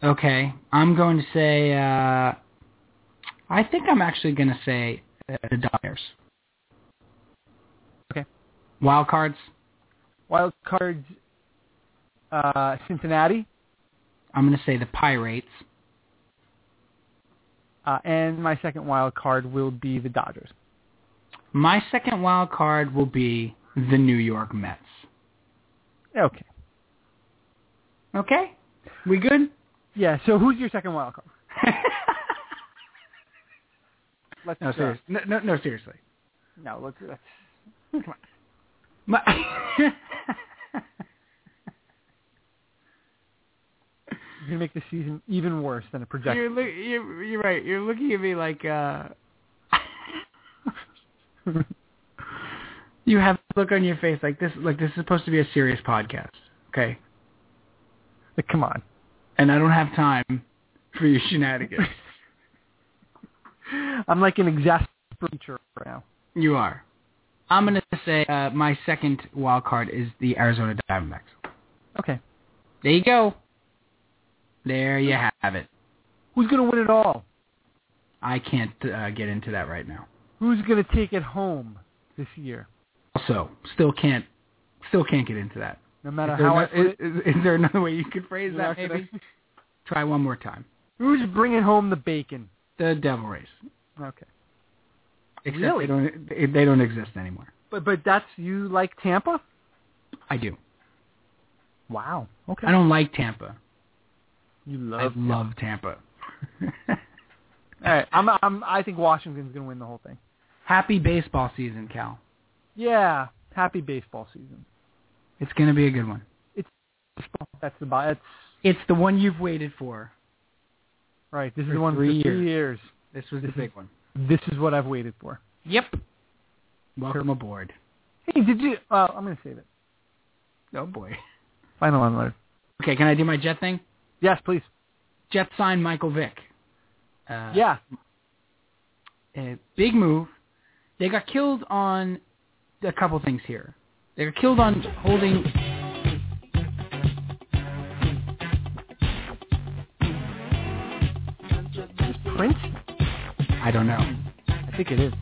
Okay. I'm going to say. uh I think I'm actually going to say uh, the Dodgers. Okay. Wild cards. Wild cards. Uh, Cincinnati. I'm going to say the Pirates. Uh, and my second wild card will be the Dodgers. My second wild card will be the New York Mets. Okay. Okay. We good? Yeah. So who's your second wild card? (laughs) Let's no, seriously. No, no, no, seriously. No, let's. let's My, (laughs) you're gonna make the season even worse than a projection. you're, look, you're, you're right. You're looking at me like uh (laughs) you have a look on your face like this. Like this is supposed to be a serious podcast, okay? Like, come on. And I don't have time for your shenanigans. (laughs) I'm like an exasperated teacher right now. you are. I'm gonna say uh, my second wild card is the Arizona Diamondbacks. Okay. There you go. There you have it. Who's gonna win it all? I can't uh, get into that right now. Who's gonna take it home this year? Also, still can't, still can't get into that. No matter Is there, how no- I put it. is, is there another way you could phrase that? Maybe try one more time. Who's bringing home the bacon? The Devil Rays. Okay. Except Really? they don't they don't exist anymore. But but that's you like Tampa? I do. Wow. Okay. I don't like Tampa. You I love. love Tampa. (laughs) All right. I'm I'm I think Washington's gonna win the whole thing. Happy baseball season, Cal. Yeah. Happy baseball season. It's going to be a good one. It's That's the that's It's the one you've waited for. right. This is the one three for years. three years. This was the big is- one. This is what I've waited for. Yep. Welcome aboard. Hey, did you? Uh, I'm gonna save it. Oh boy. Final unload. Okay, can I do my Jet thing? Yes, please. Jet signed Michael Vick. Uh, yeah. a big move. They got killed on a couple things here. They got killed on holding. Prince? I don't know. I think it is.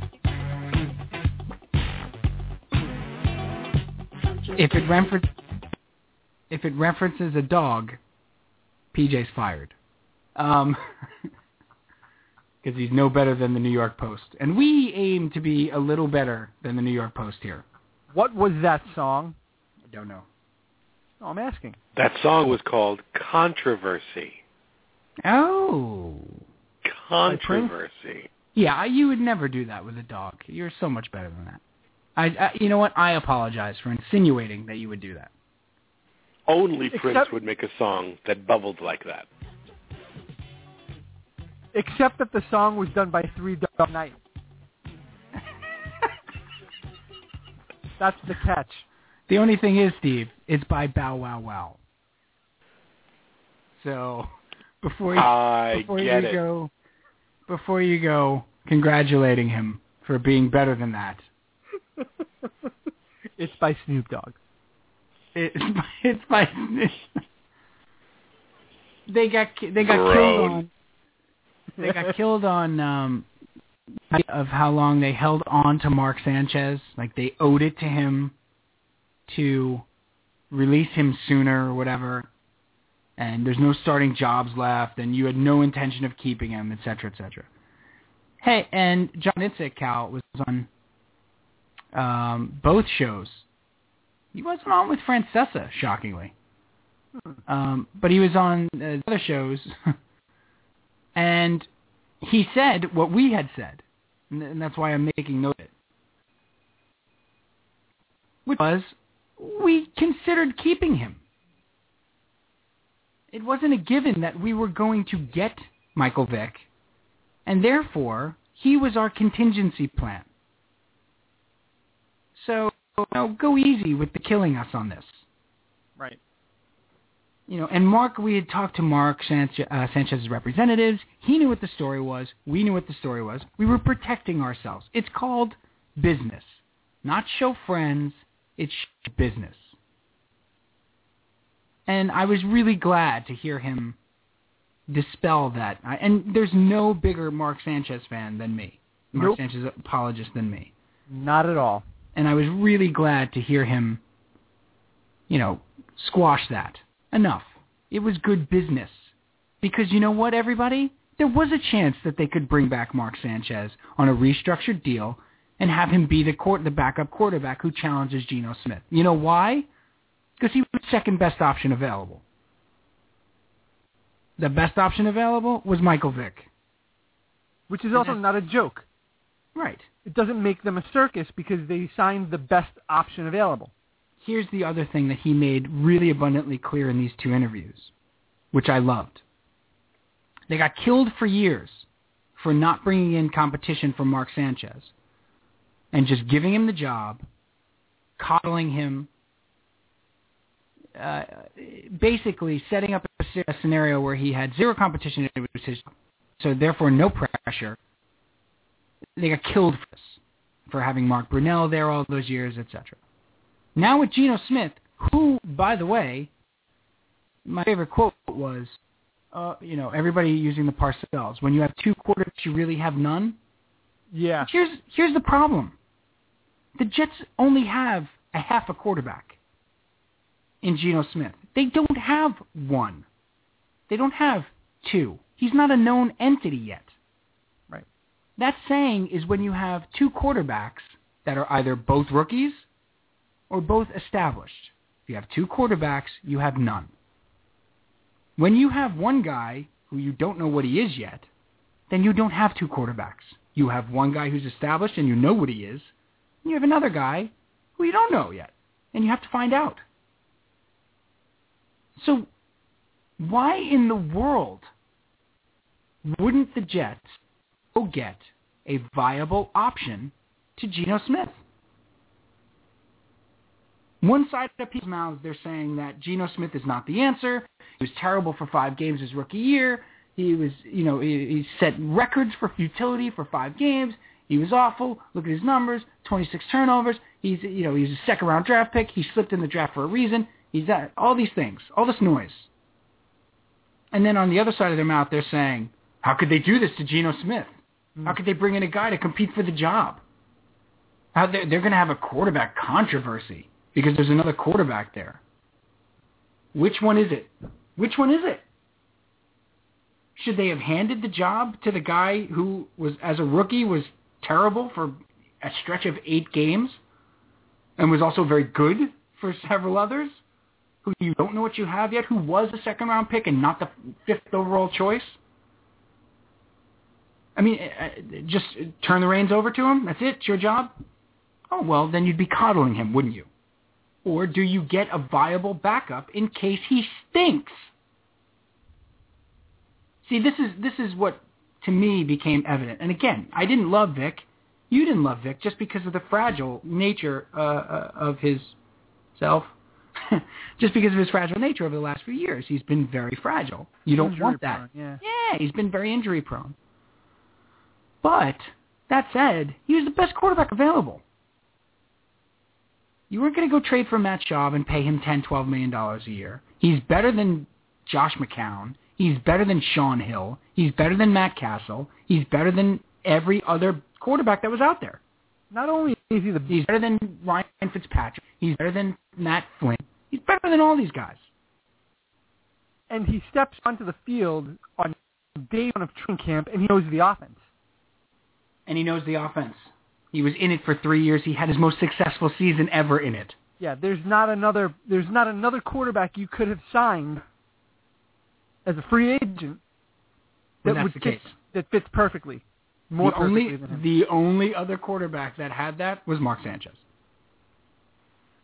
If it refer- if it references a dog, PJ's fired. Um, (laughs) because he's no better than the New York Post, and we aim to be a little better than the New York Post here. What was that song? I don't know. Oh, I'm asking. That song was called Controversy. Oh. Controversy. Yeah, you would never do that with a dog. You're so much better than that. I, I you know what? I apologize for insinuating that you would do that. Only Prince would make a song that bubbled like that. Except that the song was done by Three Dog Night. (laughs) That's the catch. The only thing is, Steve, it's by Bow Wow Wow. So before you, I before get you it. go, before you go, congratulating him for being better than that. (laughs) it's by Snoop Dogg. It's by, it's by they got they got killed on. They got killed on um of how long they held on to Mark Sanchez. Like they owed it to him to release him sooner or whatever, and there's no starting jobs left, and you had no intention of keeping him, et cetera, et cetera. Hey, and John Idzik, Cal, was on um, both shows. He wasn't on with Francesa, shockingly. Um, but he was on uh, other shows, (laughs) and he said what we had said, and and that's why I'm making note of it. Which was, we considered keeping him. It wasn't a given that we were going to get Michael Vick, and therefore he was our contingency plan. So, you know, go easy with the killing us on this. Right. You know, and Mark, we had talked to Mark Sanchez, uh, Sanchez's representatives. He knew what the story was. We knew what the story was. We were protecting ourselves. It's called business, not show friends. It's business. And I was really glad to hear him dispel that. I, and there's no bigger Mark Sanchez fan than me. Mark Nope. Sanchez apologist than me. Not at all. And I was really glad to hear him, you know, squash that. Enough. It was good business. Because you know what, everybody? There was a chance that they could bring back Mark Sanchez on a restructured deal and have him be the court, the backup quarterback who challenges Geno Smith. You know why? Because he was the second best option available. The best option available was Michael Vick. Which is also not a joke. Right. It doesn't make them a circus because they signed the best option available. Here's the other thing that he made really abundantly clear in these two interviews, which I loved. They got killed for years for not bringing in competition for Mark Sanchez and just giving him the job, coddling him, uh, basically setting up a, scenario where he had zero competition it was his. So therefore no pressure. They got killed for this, for having Mark Brunell there all those years, etc. Now with Geno Smith, who, by the way, my favorite quote was, uh, you know, everybody using the Parcells. When you have two quarterbacks, you really have none. Yeah. Here's here's the problem. The Jets only have a half a quarterback in Geno Smith. They don't have one. They don't have two. He's not a known entity yet. That saying is when you have two quarterbacks that are either both rookies or both established. If you have two quarterbacks, you have none. When you have one guy who you don't know what he is yet, then you don't have two quarterbacks. You have one guy who's established and you know what he is, and you have another guy who you don't know yet, and you have to find out. So why in the world wouldn't the Jets go get a viable option to Geno Smith? One side of people's mouths, they're saying that Geno Smith is not the answer. He was terrible for five games his rookie year. He was, you know, he, he set records for futility for five games. He was awful. Look at his numbers: 26 turnovers. He's, you know, he's a second round draft pick. He slipped in the draft for a reason. He's that, all these things, all this noise. And then on the other side of their mouth, they're saying, how could they do this to Geno Smith? How could they bring in a guy to compete for the job? How they're, they're going to have a quarterback controversy because there's another quarterback there. Which one is it? Which one is it? Should they have handed the job to the guy who was, as a rookie, was terrible for a stretch of eight games and was also very good for several others who you don't know what you have yet, who was a second round pick and not the fifth overall choice? I mean, uh, just turn the reins over to him. That's it. It's your job. Oh well, then you'd be coddling him, wouldn't you? Or do you get a viable backup in case he stinks? See, this is this is what to me became evident. And again, I didn't love Vick. You didn't love Vick just because of the fragile nature uh, uh, of his self. (laughs) just because of his fragile nature over the last few years, he's been very fragile. You don't Injury want that. prone, Yeah. Yeah, he's been very injury prone. But that said, he was the best quarterback available. You weren't going to go trade for Matt Schaub and pay him ten, twelve million dollars a year. He's better than Josh McCown. He's better than Shaun Hill. He's better than Matt Cassel. He's better than every other quarterback that was out there. Not only is he the He's better than Ryan Fitzpatrick. He's better than Matt Flynn. He's better than all these guys. And he steps onto the field on day one of training camp, and he knows the offense. And he knows the offense. He was in it for three years. He had his most successful season ever in it. Yeah, there's not another there's not another quarterback you could have signed as a free agent that would fit, that fits perfectly. More the perfectly only the only other quarterback that had that was Mark Sanchez.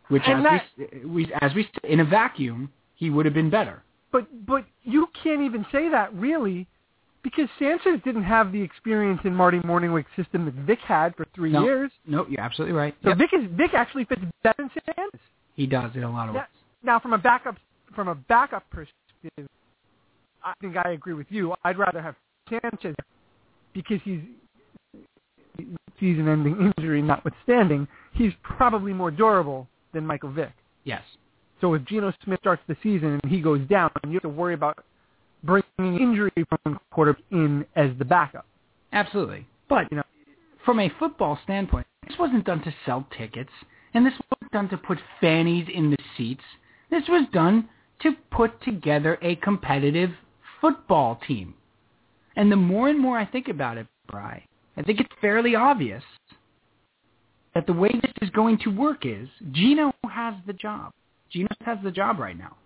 Which, And as we, we as we in a vacuum, he would have been better. But but you can't even say that really, because Sanchez didn't have the experience in Marty Mornhinweg's system that Vick had for three No. years. No, you're absolutely right. So Yep. Vick is Vick actually fits better than Sanchez. He does in a lot of Now, ways. now from a backup from a backup perspective, I think I agree with you. I'd rather have Sanchez because he's season-ending injury notwithstanding, he's probably more durable than Michael Vick. Yes. So if Geno Smith starts the season and he goes down, you have to worry about bringing injury from quarterback in as the backup. Absolutely. But, you know, from a football standpoint, this wasn't done to sell tickets, and this wasn't done to put fannies in the seats. This was done to put together a competitive football team. And the more and more I think about it, Bry, I think it's fairly obvious that the way this is going to work is Geno has the job. Geno has the job right now.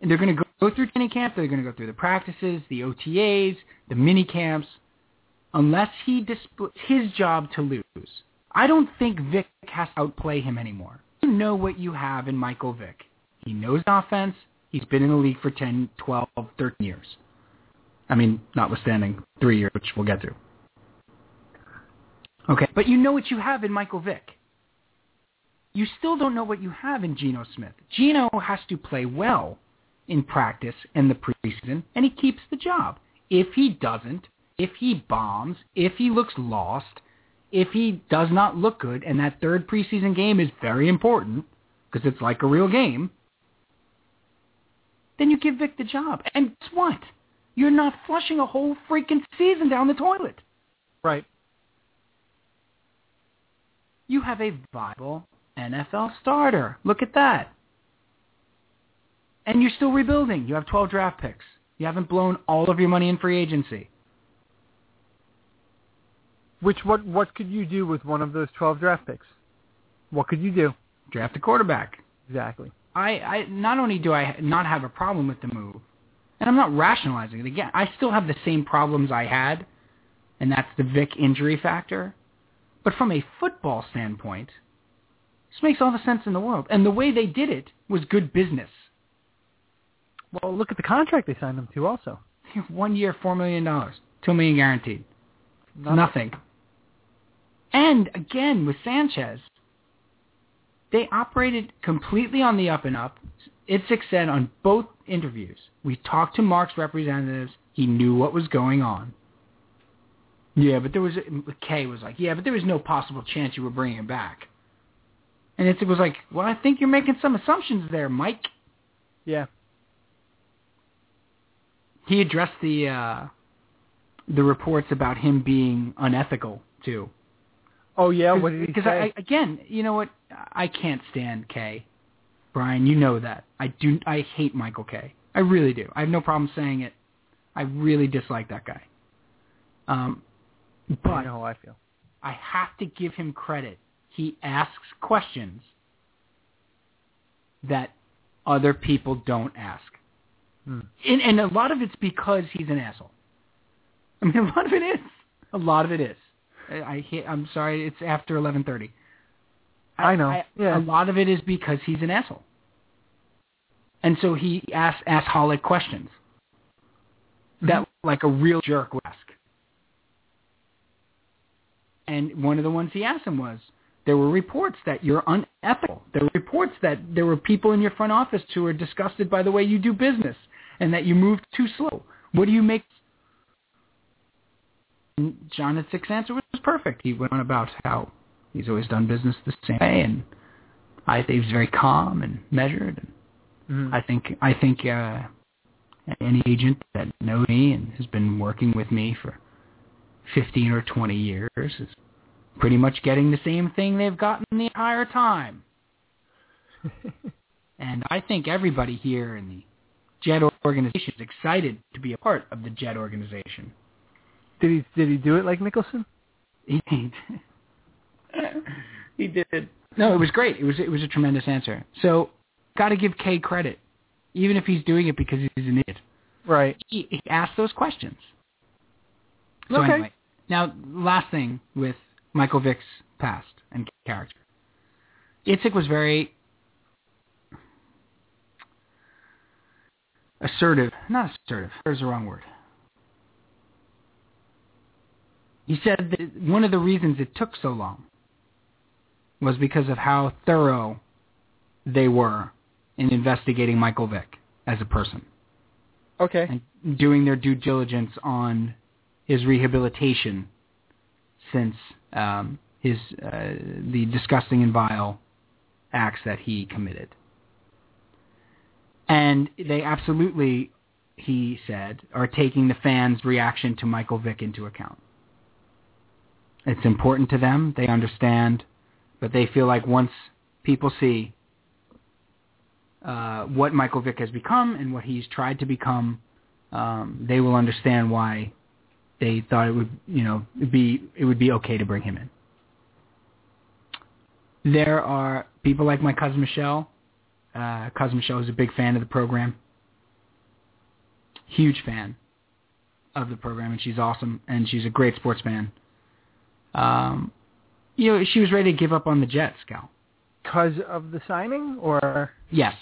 And they're going to go through training camp. They're going to go through the practices, the OTAs, the mini camps, unless he displays his job to lose. I don't think Vick has to outplay him anymore. You know what you have in Michael Vick. He knows offense. He's been in the league for 10, 12, 13 years. I mean, notwithstanding three years, which we'll get to. Okay, but you know what you have in Michael Vick. You still don't know what you have in Geno Smith. Geno has to play well in practice and the preseason, and he keeps the job. If he doesn't, if he bombs, if he looks lost, if he does not look good, and that third preseason game is very important because it's like a real game, then you give Vick the job. And guess what? You're not flushing a whole freaking season down the toilet. Right. You have a viable NFL starter. Look at that. And you're still rebuilding. You have 12 draft picks. You haven't blown all of your money in free agency. Which what what could you do with one of those 12 draft picks? What could you do? Draft a quarterback. Exactly. I, I not only do I not have a problem with the move, and I'm not rationalizing it again. I still have the same problems I had, and that's the Vick injury factor. But from a football standpoint, this makes all the sense in the world. And the way they did it was good business. Well, look at the contract they signed him to also. (laughs) One year, four million dollars, two million guaranteed. Nothing. Nothing. And again, with Sanchez, they operated completely on the up and up. Idzik said on both interviews, we talked to Mark's representatives. He knew what was going on. Yeah, but there was, Kay was like, yeah, but there was no possible chance you were bringing him back. And Idzik was like, well, I think you're making some assumptions there, Mike. Yeah. He addressed the, uh, the reports about him being unethical, too. Oh yeah. What did he Because? I, again, you know what? I can't stand Kay. Brian, you know that. I do. I hate Michael Kay. I really do. I have no problem saying it. I really dislike that guy. Um, but I know how I feel. I have to give him credit. He asks questions that other people don't ask. And, and a lot of it's because he's an asshole. I mean, (laughs) a lot of it is. A lot of it is. I, I I'm sorry. It's after 11:30. I know. Yeah. A lot of it is because he's an asshole. And so he asks assholic questions that mm-hmm. like a real jerk would ask. And one of the ones he asked him was, there were reports that you're unethical. There were reports that there were people in your front office who are disgusted by the way you do business and that you moved too slow. What do you make? And John Idzik's answer was perfect. He went on about how he's always done business the same way, and I think he was very calm and measured. And Mhm. I think I think uh, any agent that knows me and has been working with me for 15 or 20 years is pretty much getting the same thing they've gotten the entire time. (laughs) and I think everybody here in the Jet organization is excited to be a part of the Jet organization. Did he did he do it like Nicholson? He did. he did. No, it was great. It was it was a tremendous answer. So, got to give Kay credit, even if he's doing it because he's an idiot. Right. He, he asked those questions. So Okay. anyway, now last thing with Michael Vick's past and character. Idzik was very assertive. Not assertive. There's the wrong word. He said that one of the reasons it took so long was because of how thorough they were in investigating Michael Vick as a person Okay. and doing their due diligence on his rehabilitation since um, his uh, the disgusting and vile acts that he committed. And they absolutely, he said, are taking the fans' reaction to Michael Vick into account. It's important to them. They understand, but they feel like once people see uh, what Michael Vick has become and what he's tried to become, um, they will understand why they thought it would, you know, be it would be okay to bring him in. There are people like my cousin Michelle. Uh, cousin Michelle is a big fan of the program, huge fan of the program, and she's awesome, and she's a great sports fan. Um, you know, she was ready to give up on the Jets, Cal. Because of the signing, or Yes,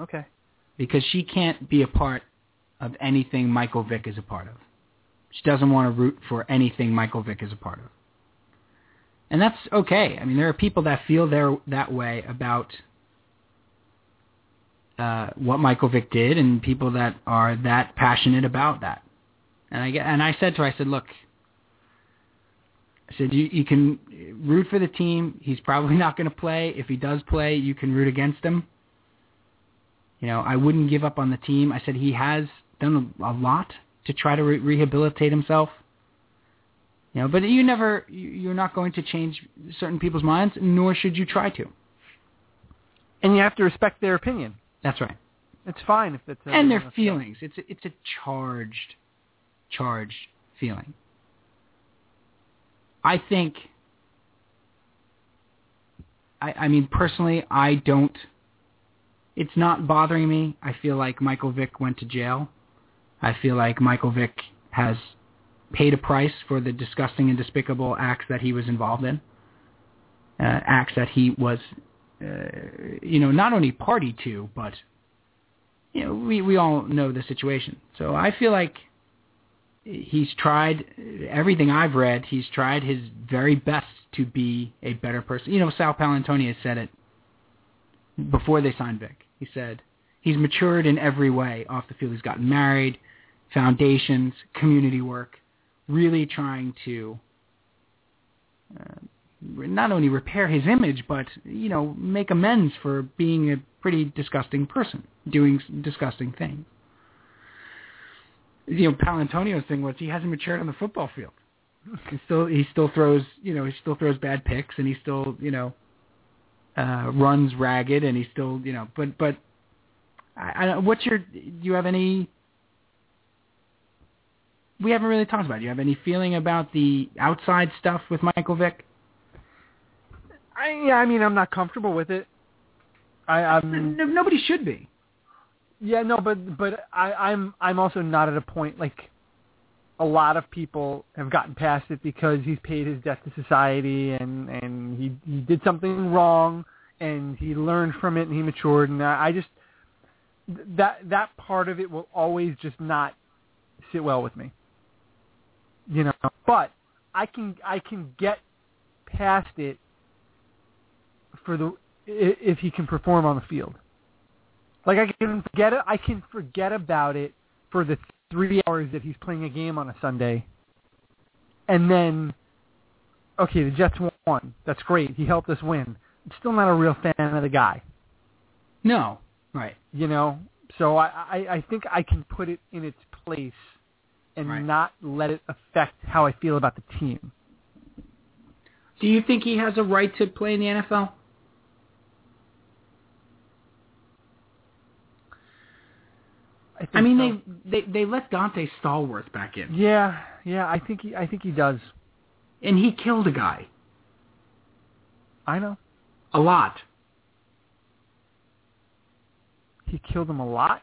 okay. because she can't be a part of anything Michael Vick is a part of. She doesn't want to root for anything Michael Vick is a part of. And that's okay. I mean, there are people that feel their, that way about uh, what Michael Vick did and people that are that passionate about that. And I, and I said to her, I said, look, I said, you, you can root for the team. He's probably (laughs) not going to play. If he does play, you can root against him. You know, I wouldn't give up on the team. I said he has done a, a lot to try to re- rehabilitate himself. You know, but you never, you're not going to change certain people's minds, nor should you try to. And you have to respect their opinion. That's right. It's fine if it's and their feelings. It's a, it's a charged, charged feeling. I think. I, I mean, personally, I don't. It's not bothering me. I feel like Michael Vick went to jail. I feel like Michael Vick has paid a price for the disgusting and despicable acts that he was involved in. Uh, acts that he was, you know, not only party to, but you know, we we all know the situation. So I feel like he's tried everything I've read. He's tried his very best to be a better person. You know, Sal Paolantonio has said it before they signed Vick. He said he's matured in every way off the field. He's gotten married, foundations, community work, really trying to uh, not only repair his image, but you know, make amends for being a pretty disgusting person, doing disgusting things. You know, Paolantonio's thing was he hasn't matured on the football field. He still he still throws you know he still throws bad picks and he still you know uh runs ragged and he still you know but but I, I what's your do you have any we haven't really talked about it. Do you have any feeling about the outside stuff with Michael Vick? I, yeah, I mean, I'm not comfortable with it. I, I'm. No, nobody should be. Yeah, no, but but I, I'm I'm also not at a point like a lot of people have gotten past it because he's paid his debt to society and and he he did something wrong and he learned from it and he matured and I, I just that that part of it will always just not sit well with me. You know, but I can I can get past it for the if he can perform on the field. Like I can forget it. I can forget about it for the three hours that he's playing a game on a Sunday, and then, okay, the Jets won. That's great. He helped us win. I'm still not a real fan of the guy. No, right. You know, so I I, I think I can put it in its place and Right. not let it affect how I feel about the team. Do you think he has a right to play in the NFL? I, I mean, so. they, they they let Donte Stallworth back in, Yeah, yeah. I think he. I think he does. and he killed a guy I know. a lot. He killed him a lot.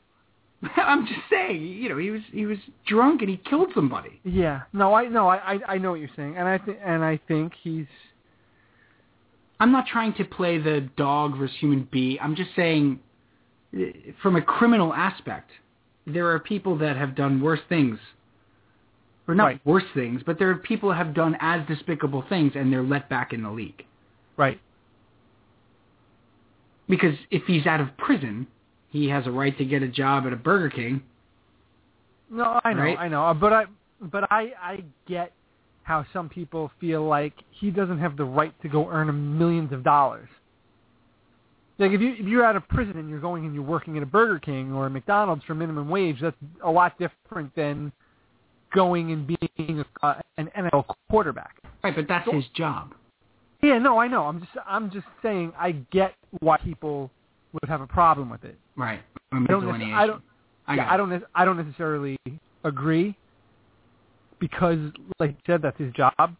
(laughs) I'm just saying, you know, he was he was drunk and he killed somebody. Yeah. No, I no, I I, I know what you're saying, and I think and I think he's. I'm not trying to play the dog versus human bee. I'm just saying, eh, from a criminal aspect, there are people that have done worse things. Or not Right. worse things, but there are people that have done as despicable things and they're let back in the league. Right. Because if he's out of prison, he has a right to get a job at a Burger King. No, I know, Right? I know, but I but I I get how some people feel like he doesn't have the right to go earn millions of dollars. Like if you if you're out of prison and you're going and you're working at a Burger King or a McDonald's for minimum wage, that's a lot different than going and being a, uh, an NFL quarterback. Right, but that's his job. Yeah, no, I know. I'm just I'm just saying I get why people would have a problem with it. Right. I don't, nec- I don't I yeah, I don't. I don't necessarily agree because, like you said, that's his job.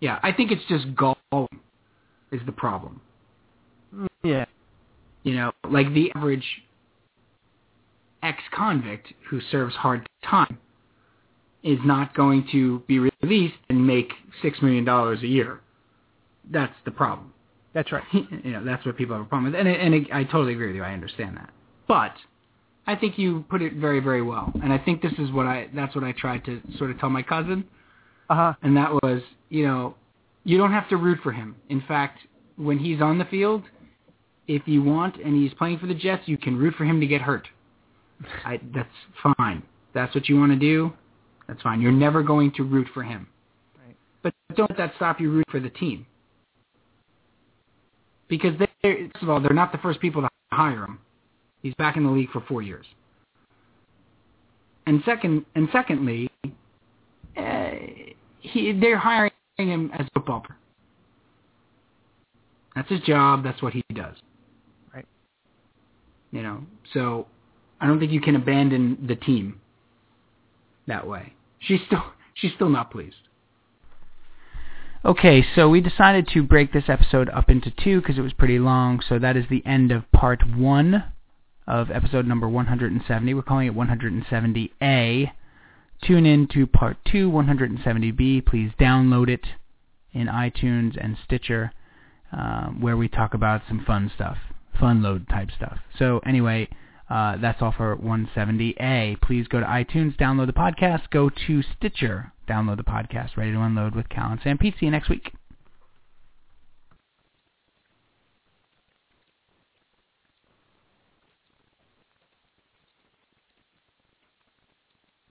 Yeah, I think it's just galling is the problem. Yeah. You know, like the average ex-convict who serves hard time is not going to be released and make six million dollars a year. That's the problem. That's right. (laughs) you know, that's what people have a problem with, and and I totally agree with you. I understand that, but I think you put it very very well, and I think this is what I that's what I tried to sort of tell my cousin, Uh huh. and that was you know, you don't have to root for him. In fact, when he's on the field, if you want and he's playing for the Jets, you can root for him to get hurt. I that's fine. That's what you want to do. That's fine. You're never going to root for him. Right. But don't let that stop you root for the team. Because they first of all, they're not the first people to hire him. He's back in the league for four years. And second, and secondly, uh, he they're hiring him as a football player. That's his job. That's what he does. You know, so I don't think you can abandon the team that way. She's still (laughs) she's still not pleased. Okay, so we decided to break this episode up into two because it was pretty long. So that is the end of part one of episode number 170. We're calling it 170A. Tune in to part two, 170B. Please download it in iTunes and Stitcher, um, where we talk about some fun stuff, fun load type stuff. So anyway, uh, that's all for 170A. Please go to iTunes, download the podcast. Go to Stitcher, download the podcast. Ready to unload with Cal and Sam you next week.